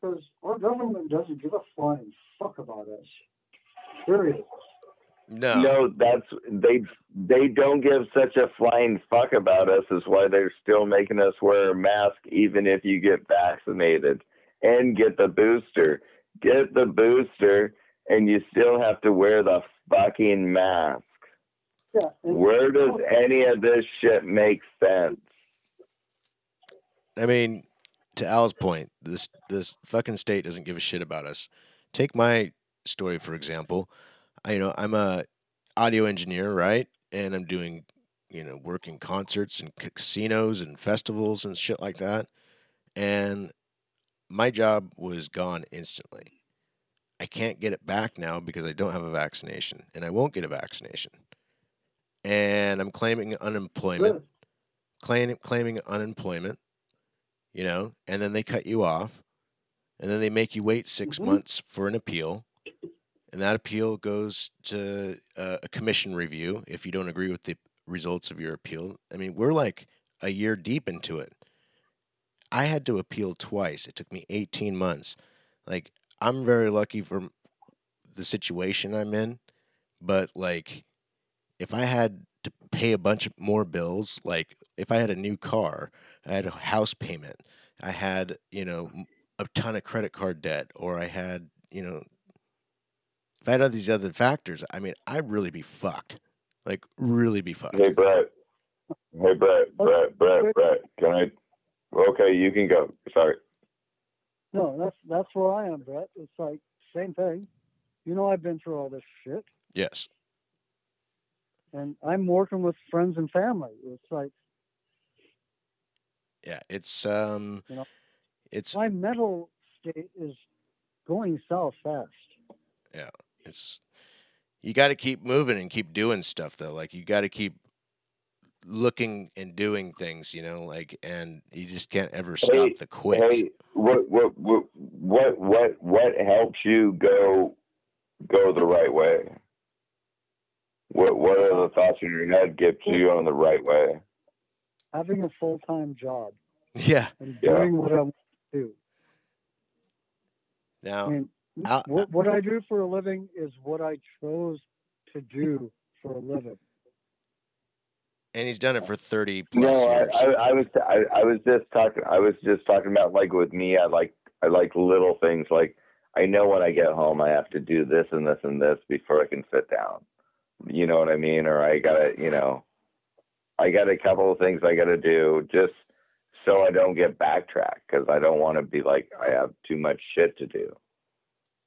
because our government doesn't give a flying fuck about us. Period. No. No, that's they they don't give such a flying fuck about us is why they're still making us wear a mask even if you get vaccinated and get the booster. Get the booster and you still have to wear the fucking mask. Yeah. Where does any of this shit make sense? I mean, to Al's point, this this fucking state doesn't give a shit about us. Take my story for example. I, you know, I'm a audio engineer, right? And I'm doing, you know, working concerts and casinos and festivals and shit like that. And my job was gone instantly. I can't get it back now because I don't have a vaccination, and I won't get a vaccination. And I'm claiming unemployment, claiming claiming unemployment, you know, and then they cut you off, and then they make you wait 6 Mhm. months for an appeal, and that appeal goes to uh, a commission review if you don't agree with the results of your appeal. I mean, we're like a year deep into it. I had to appeal twice. It took me 18 months. Like, I'm very lucky for the situation I'm in, but like, if I had to pay a bunch of more bills, like if I had a new car, I had a house payment, I had, you know, a ton of credit card debt, or I had, you know, if I had all these other factors, I mean, I'd really be fucked. Like, really be fucked. Hey, Brett. Hey, oh, Brett. Brett. Brett. Brett. Can I? Okay, you can go. Sorry. No, that's that's where I am, Brett. It's like same thing. You know, I've been through all this shit, Yes. and I'm working with friends and family. It's like Yeah. It's, um, You know, it's, my mental state is going south fast. Yeah, it's, you got to keep moving and keep doing stuff though. Like, you got to keep looking and doing things, you know, like, and you just can't ever stop Hey, the quits. Hey, what, what, what, what, what, what helps you go, go the right way? What, what are the thoughts in your head gets you on the right way? Having a full time job Yeah. and Yeah. doing what I want to do. Now, I mean, I'll- what, what I do for a living is what I chose to do for a living. and he's done it for 30 plus No, I, years. I, I was, I, I was just talking, I was just talking about like with me, I like, I like little things like I know when I get home I have to do this and this and this before I can sit down. You know what I mean? Or I gotta, you know, I got a couple of things I gotta do just so I don't get backtracked because I don't want to be like I have too much shit to do.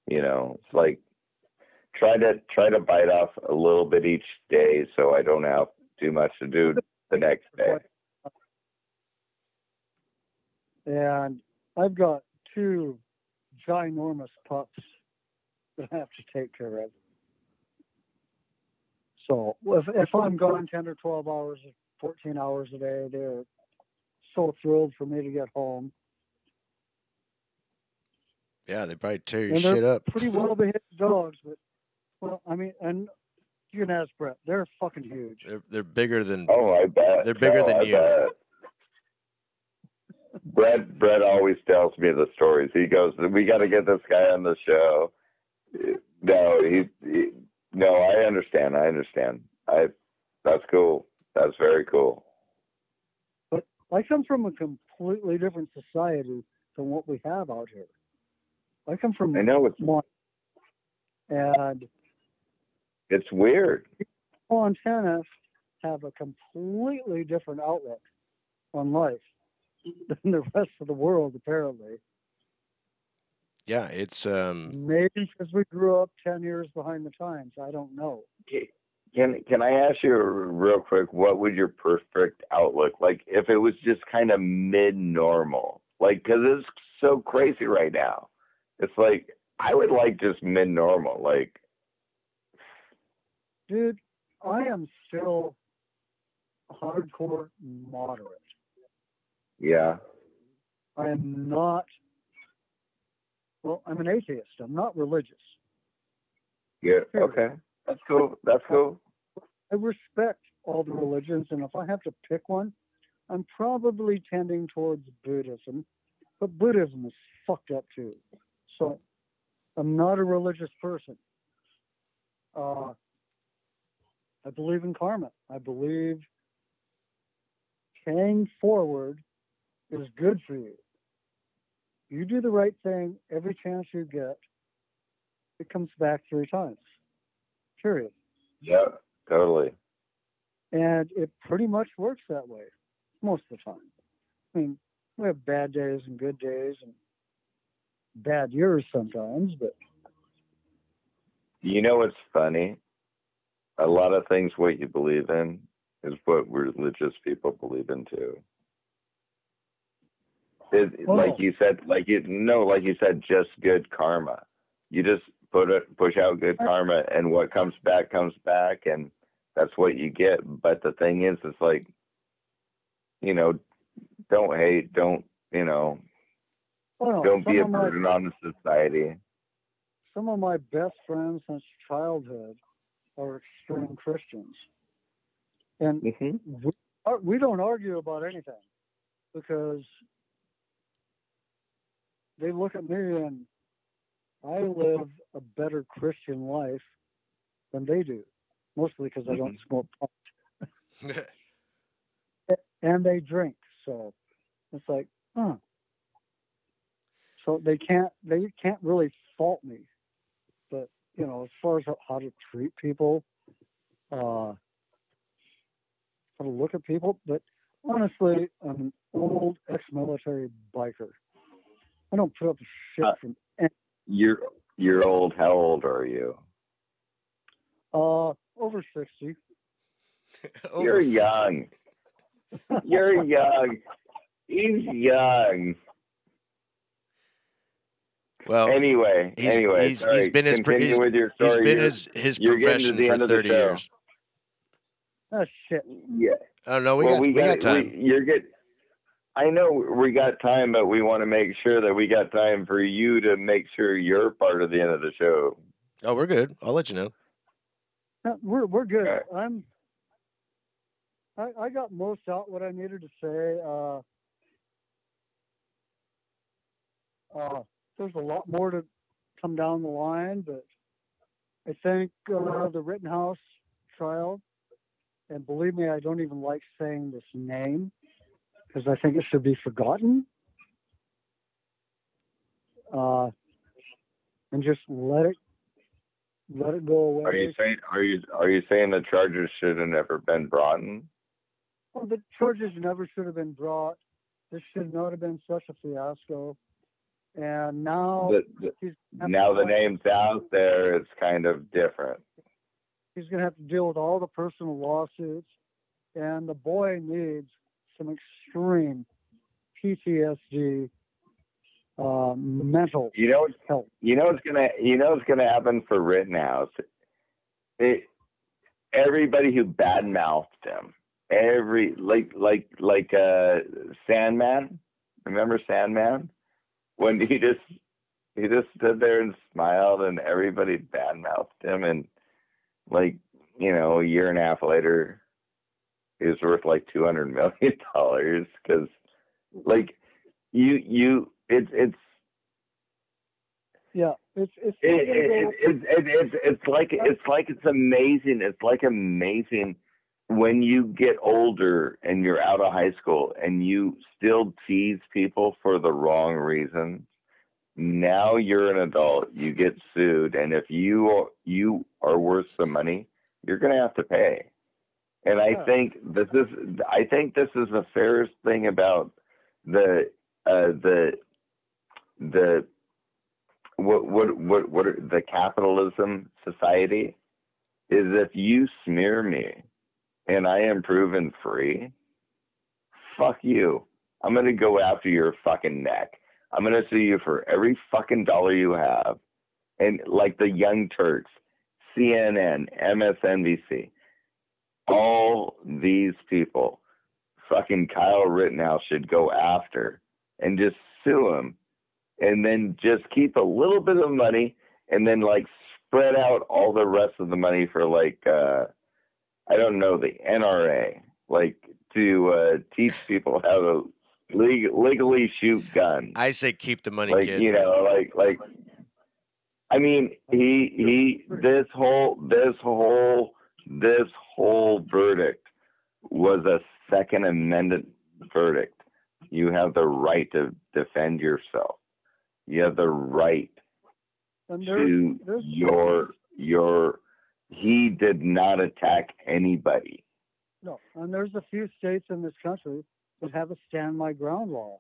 You know, it's like try to try to bite off a little bit each day so I don't have too much to do the next day. And I've got two ginormous pups that I have to take care of. So if, if I'm gone 10 or 12 hours, 14 hours a day, they're so thrilled for me to get home. yeah, they probably tear your And they're shit up. Pretty well behaved dogs, but, well, I mean, and you can ask Brett, they're fucking huge. They're, they're bigger than, Oh, I bet They're bigger No, than oh, I you. bet. Brett Brett always tells me the stories. He goes, "We got to get this guy on the show." No, he, he no. I understand. I understand. I that's cool. That's very cool. But I come from a completely different society than what we have out here. I come from I know it's Mon- and it's weird. Montana have a completely different outlook on life than the rest of the world, apparently. Yeah, it's, um, Maybe because we grew up 10 years behind the times. I don't know. Can can I ask you real quick? What would your perfect outlook like if it was just kind of mid normal? Like, because it's so crazy right now. It's like I would like just mid normal. Like, Dude, I am still hardcore moderate. yeah, I am not, well, I'm an atheist. I'm not religious. yeah, okay, that's cool. That's cool. I respect all the religions, and if I have to pick one, I'm probably tending towards Buddhism, but Buddhism is fucked up too. So I'm not a religious person. Uh, I believe in karma. I believe paying forward is good for you. You do the right thing every chance you get, it comes back three times. Period. Yeah, totally. And it pretty much works that way most of the time. I mean, we have bad days and good days and bad years sometimes, but You know what's funny? A lot of things what you believe in is what religious people believe in too. It, Oh. Like you said, like you no, like you said, just good karma. You just put it, push out good karma, and what comes back comes back, and that's what you get. But the thing is, it's like, you know, don't hate, don't you know, oh don't be a of my- burden on the society. some of my best friends since childhood are extreme Christians. And hmm we, we don't argue about anything because they look at me and I live a better Christian life than they do, mostly because I don't smoke pot and they drink. So it's like, huh. So they can't they can't really fault me, but you know, as far as how- how to treat people, uh, how to look at people. But honestly, I'm an old ex-military biker. I don't put up with shit Uh, from You're you're old. How old are you? uh over sixty. You're Over- young. You're young. He's young. Well, Anyway, he's, anyway, he's, sorry, he's been his, continue he's, with your he's story. been You're- his, his you're profession for end of the 30 years. Oh shit. yeah. Oh, no, we, well, got, we we got got time. we- you're good. I know we got time, but we want to make sure that we got time for you to make sure you're part of the end of the show. oh, we're good. I'll let you know. No, we're we're good. Okay. I'm. I, I got most out what I needed to say. Uh, uh, there's a lot more to come down the line, but I think uh, the Rittenhouse trial, and believe me, I don't even like saying this name because I think it should be forgotten. Uh, and just let it let it go away. Are you saying are you are you saying the charges should have never been brought in? Well, the charges never should have been brought. This should not have been such a fiasco. And now The- the- he's now the name's out there, it's kind of different. He's going to have to deal with all the personal lawsuits, and the boy needs some extreme PTSD, uh, mental You know, health. you know what's gonna you know what's gonna happen for Rittenhouse. It everybody who badmouthed him, every like like like uh Sandmann. Remember Sandmann? When he just he just stood there and smiled and everybody badmouthed him and like, you know, a year and a half later was worth like two hundred million dollars because mm-hmm. like you you it's it's Yeah, it's it's. it, it, go- it, it, it's it's like it's like it's amazing. It's like amazing when you get older and you're out of high school and you still tease people for the wrong reasons. Now you're an adult. You get sued, and if you are, you are worth some money, you're going to have to pay. And I think this is I think this is the fairest thing about the uh, the the what what what what are, the capitalism society is if you smear me and I am proven free, fuck you. I'm gonna go after your fucking neck. I'm gonna sue you for every fucking dollar you have. And like the Young Turks, CNN, MSNBC, all these people, fucking Kyle Rittenhouse should go after and just sue him and then just keep a little bit of money and then like spread out all the rest of the money for like uh I don't know the NRA like to uh teach people how to leg- legally shoot guns I say keep the money, like kid. you know like like I mean he he this whole this whole this whole verdict was a second amendment verdict you have the right to defend yourself you have the right there's, to there's your your. He did not attack anybody. no, and there's a few states in this country that have a stand my ground law.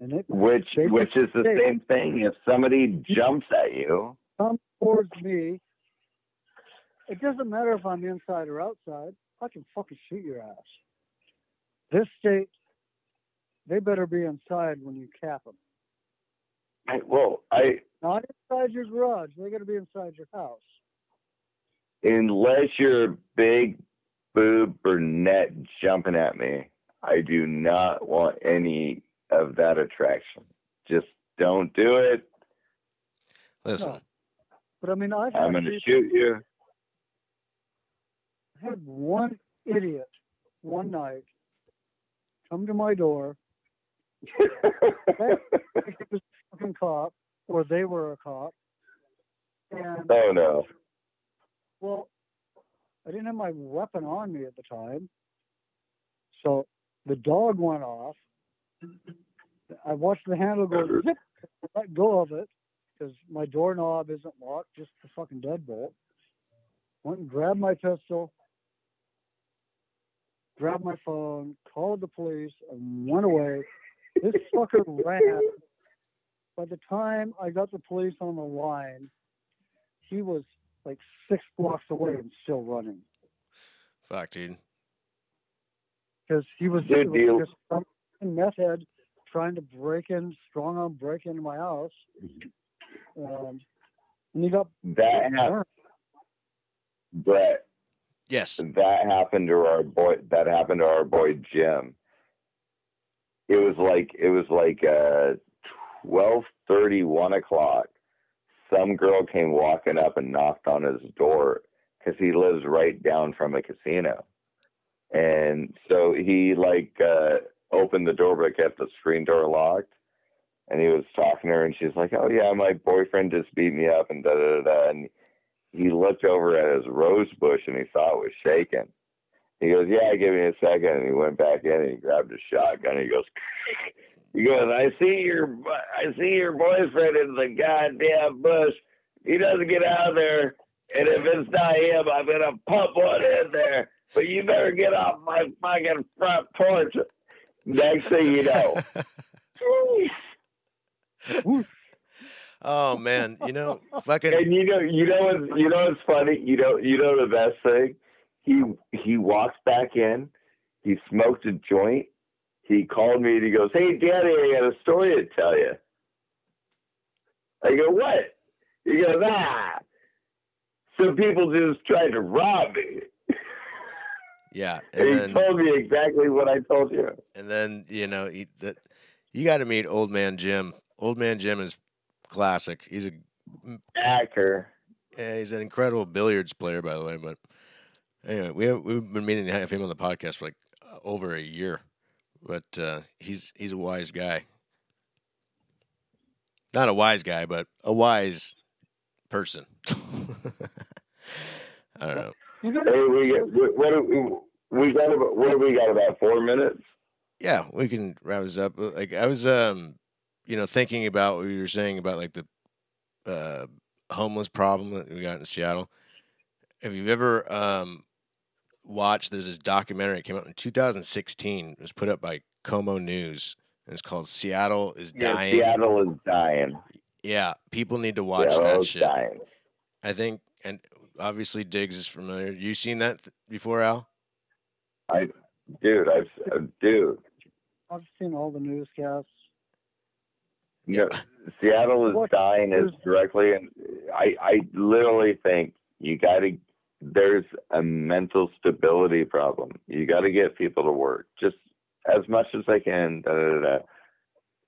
And it Which which is the same thing. If somebody jumps at you, comes towards me. It doesn't matter if I'm inside or outside. I can fucking shoot your ass. This state, they better be inside when you cap them. I, well, I Not inside your garage. They got to be inside your house. unless you're a big boob brunette jumping at me, I do not want any of that attraction. Just don't do it. Listen, No. But I mean, I've I'm gonna people- shoot you. Had one idiot one night come to my door. He was a fucking cop, or they were a cop. And oh no. Well, I didn't have my weapon on me at the time. So the dog went off. I watched the handle go zip, let go of it because my doorknob isn't locked, just the fucking deadbolt. Went and grabbed my pistol, grabbed my phone, called the police, and went away. This fucker ran. By the time I got the police on the line, he was like six blocks away and still running fuck, dude. because he was, Good it was deal. just some meth head trying to break in, strong arm break into my house. Um, and he got That hap- Brett, Yes. that happened to our boy that happened to our boy Jim. It was like it was like uh twelve thirty, one o'clock. Some girl came walking up and knocked on his door because he lives right down from a casino. And so he like uh opened the door but kept the screen door locked. And he was talking to her and she's like, Oh yeah, my boyfriend just beat me up and da da da and he looked over at his rose bush and he saw it was shaking. He goes, "Yeah, give me a second. And he went back in and he grabbed a shotgun. And he goes, "He goes, I see your, I see your boyfriend in the goddamn bush. He doesn't get out of there, and if it's not him, I'm gonna pump one in there. But you better get off my fucking front porch." Next thing you know, oh man, you know, fucking And you know, you know, what's, you know what's funny? You know, you know the best thing. He he walks back in. He smoked a joint. He called me and he goes, "Hey, Daddy, I got a story to tell you." I go, "What?" He goes, "Ah, some people just tried to rob me." yeah, And, and he then told me exactly what I told you. and then you know he, that you got to meet Old Man Jim. Old Man Jim is classic. He's a Hacker. yeah, he's an incredible billiards player, by the way. But anyway, we have, we've been meaning to have him on the podcast for like uh, over a year. But uh, he's he's a wise guy. Not a wise guy, but a wise person. I don't know. Hey, we what, we, we got about what do we got about four minutes? Yeah, we can wrap this up. Like I was, um, you know, thinking about what you were saying about like the uh, homeless problem that we got in Seattle. If you've ever um, watched, there's this documentary that came out in 2016. It was put up by KOMO News, and it's called "Seattle is Dying." Yeah, Dying." Seattle is dying. Yeah, people need to watch Seattle that is shit. dying. I think, and obviously Diggs is familiar. You seen that th- before, Al? I, dude, I've uh, dude. I've seen all the newscasts. No, Seattle is What- dying as directly, and I I literally think you got to. There's a mental stability problem. You got to get people to work just as much as they can. Da, da, da, da.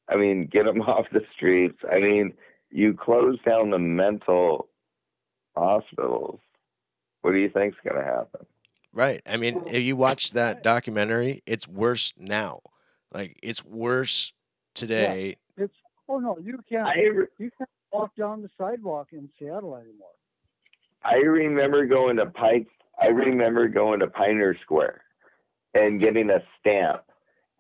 I mean, get them off the streets. I mean, you close down the mental hospitals. What do you think's going to happen? Right. I mean, if you watch that documentary, it's worse now. Like it's worse today. Oh no, you can't I re- you can't walk down the sidewalk in Seattle anymore. I remember going to Pike. I remember going to Pioneer Square and getting a stamp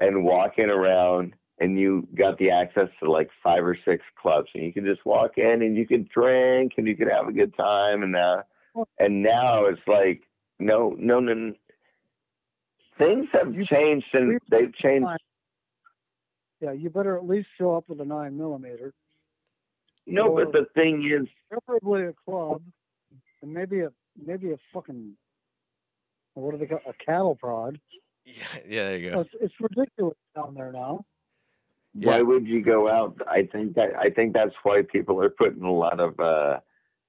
and walking around and you got the access to like five or six clubs and you can just walk in and you can drink and you can have a good time and uh, now and now it's like no no no things have changed and they've changed Yeah, you better at least show up with a nine millimeter, no but the thing is preferably a club, and maybe a maybe a fucking what do they call a cattle prod. Yeah, yeah, there you go. It's, it's ridiculous down there now. Yeah. why would you go out i think that i think that's why people are putting a lot of uh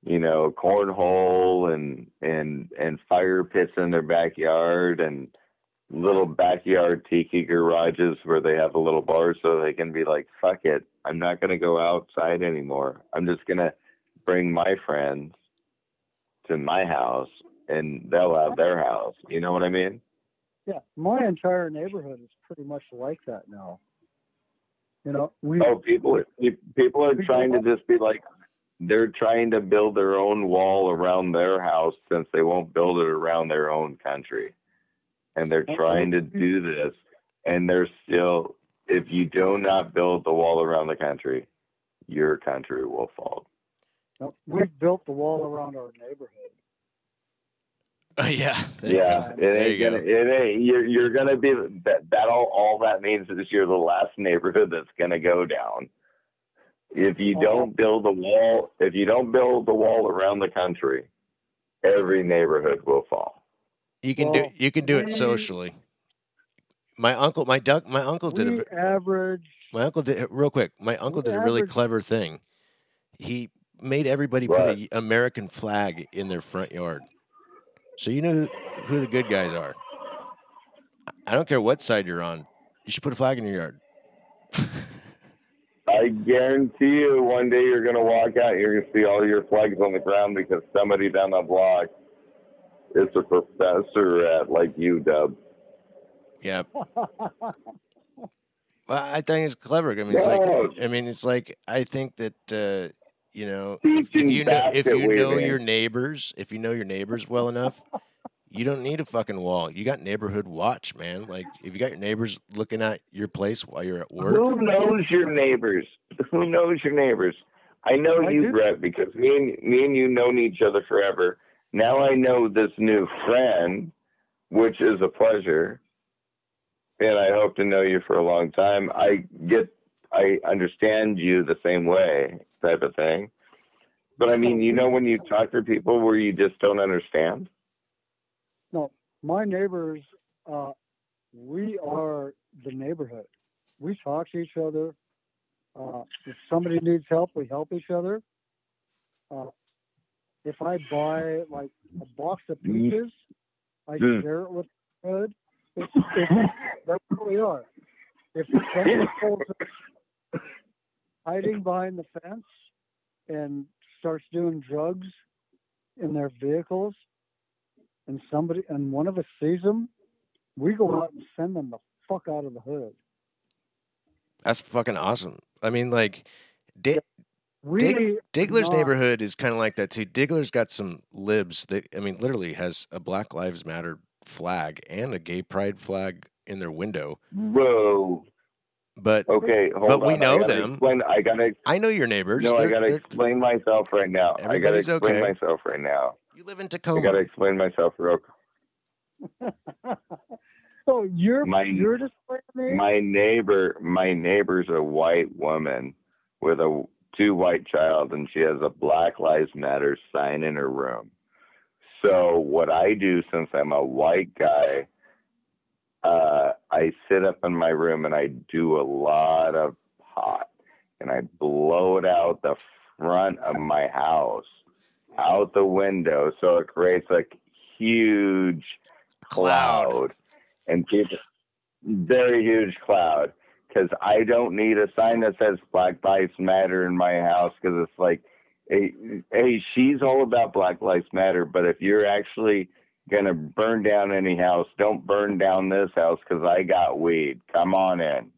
you know cornhole and and and fire pits in their backyard and little backyard tiki garages where they have a little bar so they can be like fuck it i'm not going to go outside anymore i'm just going to bring my friends to my house and they'll have their house you know what i mean Yeah, my entire neighborhood is pretty much like that now. You know, we Oh, people are people are trying to just be like they're trying to build their own wall around their house since they won't build it around their own country. And they're trying to mm-hmm. do this and they're still if you do not build the wall around the country, your country will fall. no, we've built the wall around our neighborhood. Oh, yeah, there Yeah, go. it There ain't you gonna go. it ain't you're you're gonna be that that all all that means is you're the last neighborhood that's gonna go down. If you Oh. don't build the wall if you don't build the wall around the country, every neighborhood will fall. You can do you can do it socially. My uncle, my duck, my uncle did a average. My uncle did real quick. My uncle did a really average- clever thing. He made everybody put an American flag in their front yard, so you know who, who the good guys are. I don't care what side you're on. You should put a flag in your yard. I guarantee you one day you're gonna walk out, you're gonna see all your flags on the ground because somebody down the block is a professor at like UW. Yeah. Well, I think it's clever. I mean, it's like I mean, it's like I think that uh, you know if, if you know if you know your neighbors, if you know your neighbors well enough, you don't need a fucking wall. You got neighborhood watch, man. Like if you got your neighbors looking at your place while you're at work. Who knows your neighbors? Who knows your neighbors? I know I you, do. Brett, because me and me and you known each other forever. Now I know this new friend, which is a pleasure, and I hope to know you for a long time. I get, I understand you the same way, type of thing. But I mean, you know, when you talk to people where you just don't understand. No, my neighbors, uh, we are the neighborhood. We talk to each other. Uh, if somebody needs help, we help each other. Uh, if I buy like a box of Mm. peaches, I Mm. share it with the neighborhood. It's, it's, that's what we are. If somebody pulls up hiding behind the fence and starts doing drugs in their vehicles, and somebody and one of us sees them, we go out and send them the fuck out of the hood. That's fucking awesome. I mean, like, Di- We Dig- Diggler's not- neighborhood is kind of like that too. Diggler's got some libs that I mean, literally has a Black Lives Matter flag and a gay pride flag in their window. Whoa. But Okay, hold But we know I them. Explain, I gotta I know your neighbors. No, I They're- gotta they're- explain myself right now. I gotta Everybody's explain okay. myself right now. you live in Tacoma. I gotta explain myself real. oh, you're My- you're just. My neighbor, my neighbor's a white woman with a two white child, and she has a Black Lives Matter sign in her room. So what I do, since I'm a white guy, uh, I sit up in my room and I do a lot of pot, and I blow it out the front of my house, out the window, so it creates like huge Cloud. cloud, and people very huge cloud because I don't need a sign that says Black Lives Matter in my house because it's like, hey, hey, she's all about Black Lives Matter, but if you're actually gonna burn down any house, don't burn down this house because I got weed. Come on in.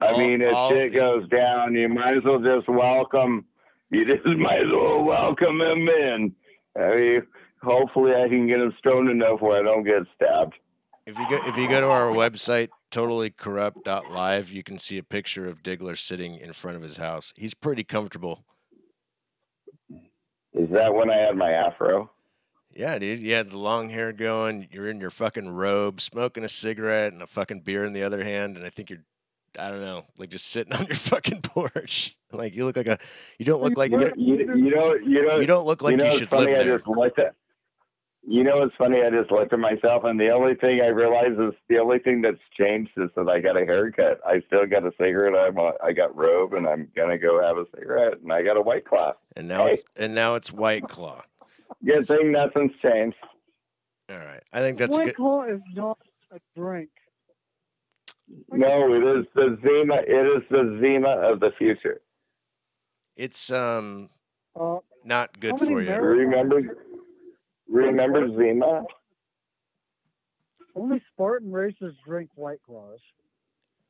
I mean, if all- shit goes down, you might as well just welcome. You just might as well welcome him in. I mean, hopefully, I can get him stoned enough where I don't get stabbed. If you go if you go to our website totallycorrupt.live, you can see a picture of Diggler sitting in front of his house. He's pretty comfortable. Is that when I had my afro? Yeah, dude. You had the long hair going. You're in your fucking robe, smoking a cigarette and a fucking beer in the other hand. And I think you're, I don't know, like just sitting on your fucking porch. Like you look like a, you don't look like You, you, you, you know, you know, you don't look like you you, know, it's should funny. live I there. just looked at. You know, it's funny. I just looked at myself, and the only thing I realized is the only thing that's changed is that I got a haircut. I still got a cigarette. I'm a, I got robe, and I'm gonna go have a cigarette, and I got a white claw. And now Hey. it's and now it's White Claw. Good thing nothing's changed. All right, I think that's White good. Claw is not a drink. No, it is the Zima. It is the Zima of the future. It's um Uh, not good for you. Mar- Remember, remember Zima? only Spartan races drink White Claws.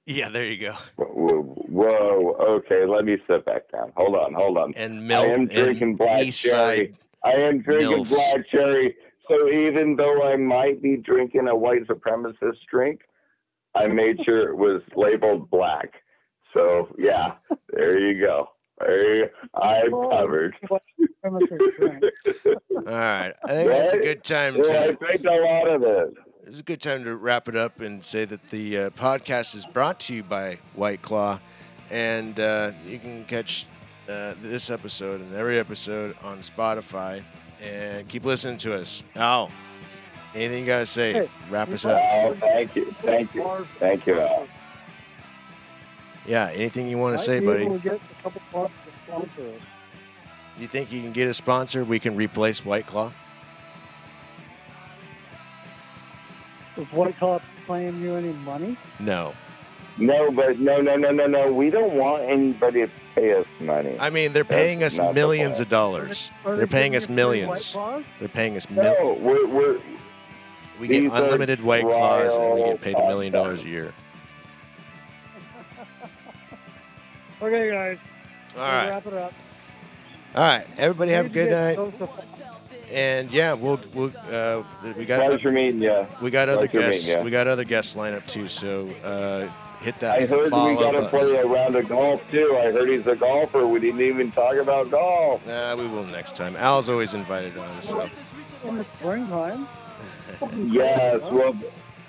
Yeah, there you go. Whoa, whoa, okay, let me sit back down. Hold on, hold on. And I milk am drinking and black East cherry. Side. I am drinking Milfs. black cherry. So even though I might be drinking a white supremacist drink, I made sure it was labeled black. So yeah, there you go. There I'm covered. White supremacist drink. All right, I think that's a good time Yeah, I to. drank a lot of this. It's a good time to wrap it up and say that the uh, podcast is brought to you by White Claw, and uh, you can catch uh, this episode and every episode on Spotify. And keep listening to us. Al, anything you gotta say? Hey, Wrap us up. Oh, thank you, thank you, thank you. Al. Yeah, anything you want to say, buddy? able to get a couple bucks to sponsor us. You think you can get a sponsor? We can replace White Claw. Is White Claw paying you any money? No, No, but no, no, no, no, no. We don't want anybody to pay us money. I mean they're paying us not the millions of dollars. Are they They're paying giving us you free White millions. Claws? They're paying us mil- No, we're, we're We get These are unlimited White Claws and we get paid a million dollars a year. Okay, guys. All we'll right, Wrap it up. all right. Everybody have a good night. And yeah, we'll we'll uh, we got pleasure meeting you. we got other pleasure meeting guests. ya. We got other guests lined up too. So uh, hit that I heard follow we got to button. play a round of golf too. I heard he's a golfer. We didn't even talk about golf. Nah, we will next time. Al's always invited on. So in the springtime. Yes, well,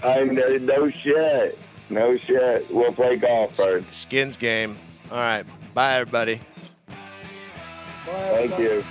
I know no shit, no shit. We'll play golf first. skins game. All right, bye everybody. Bye, Thank you.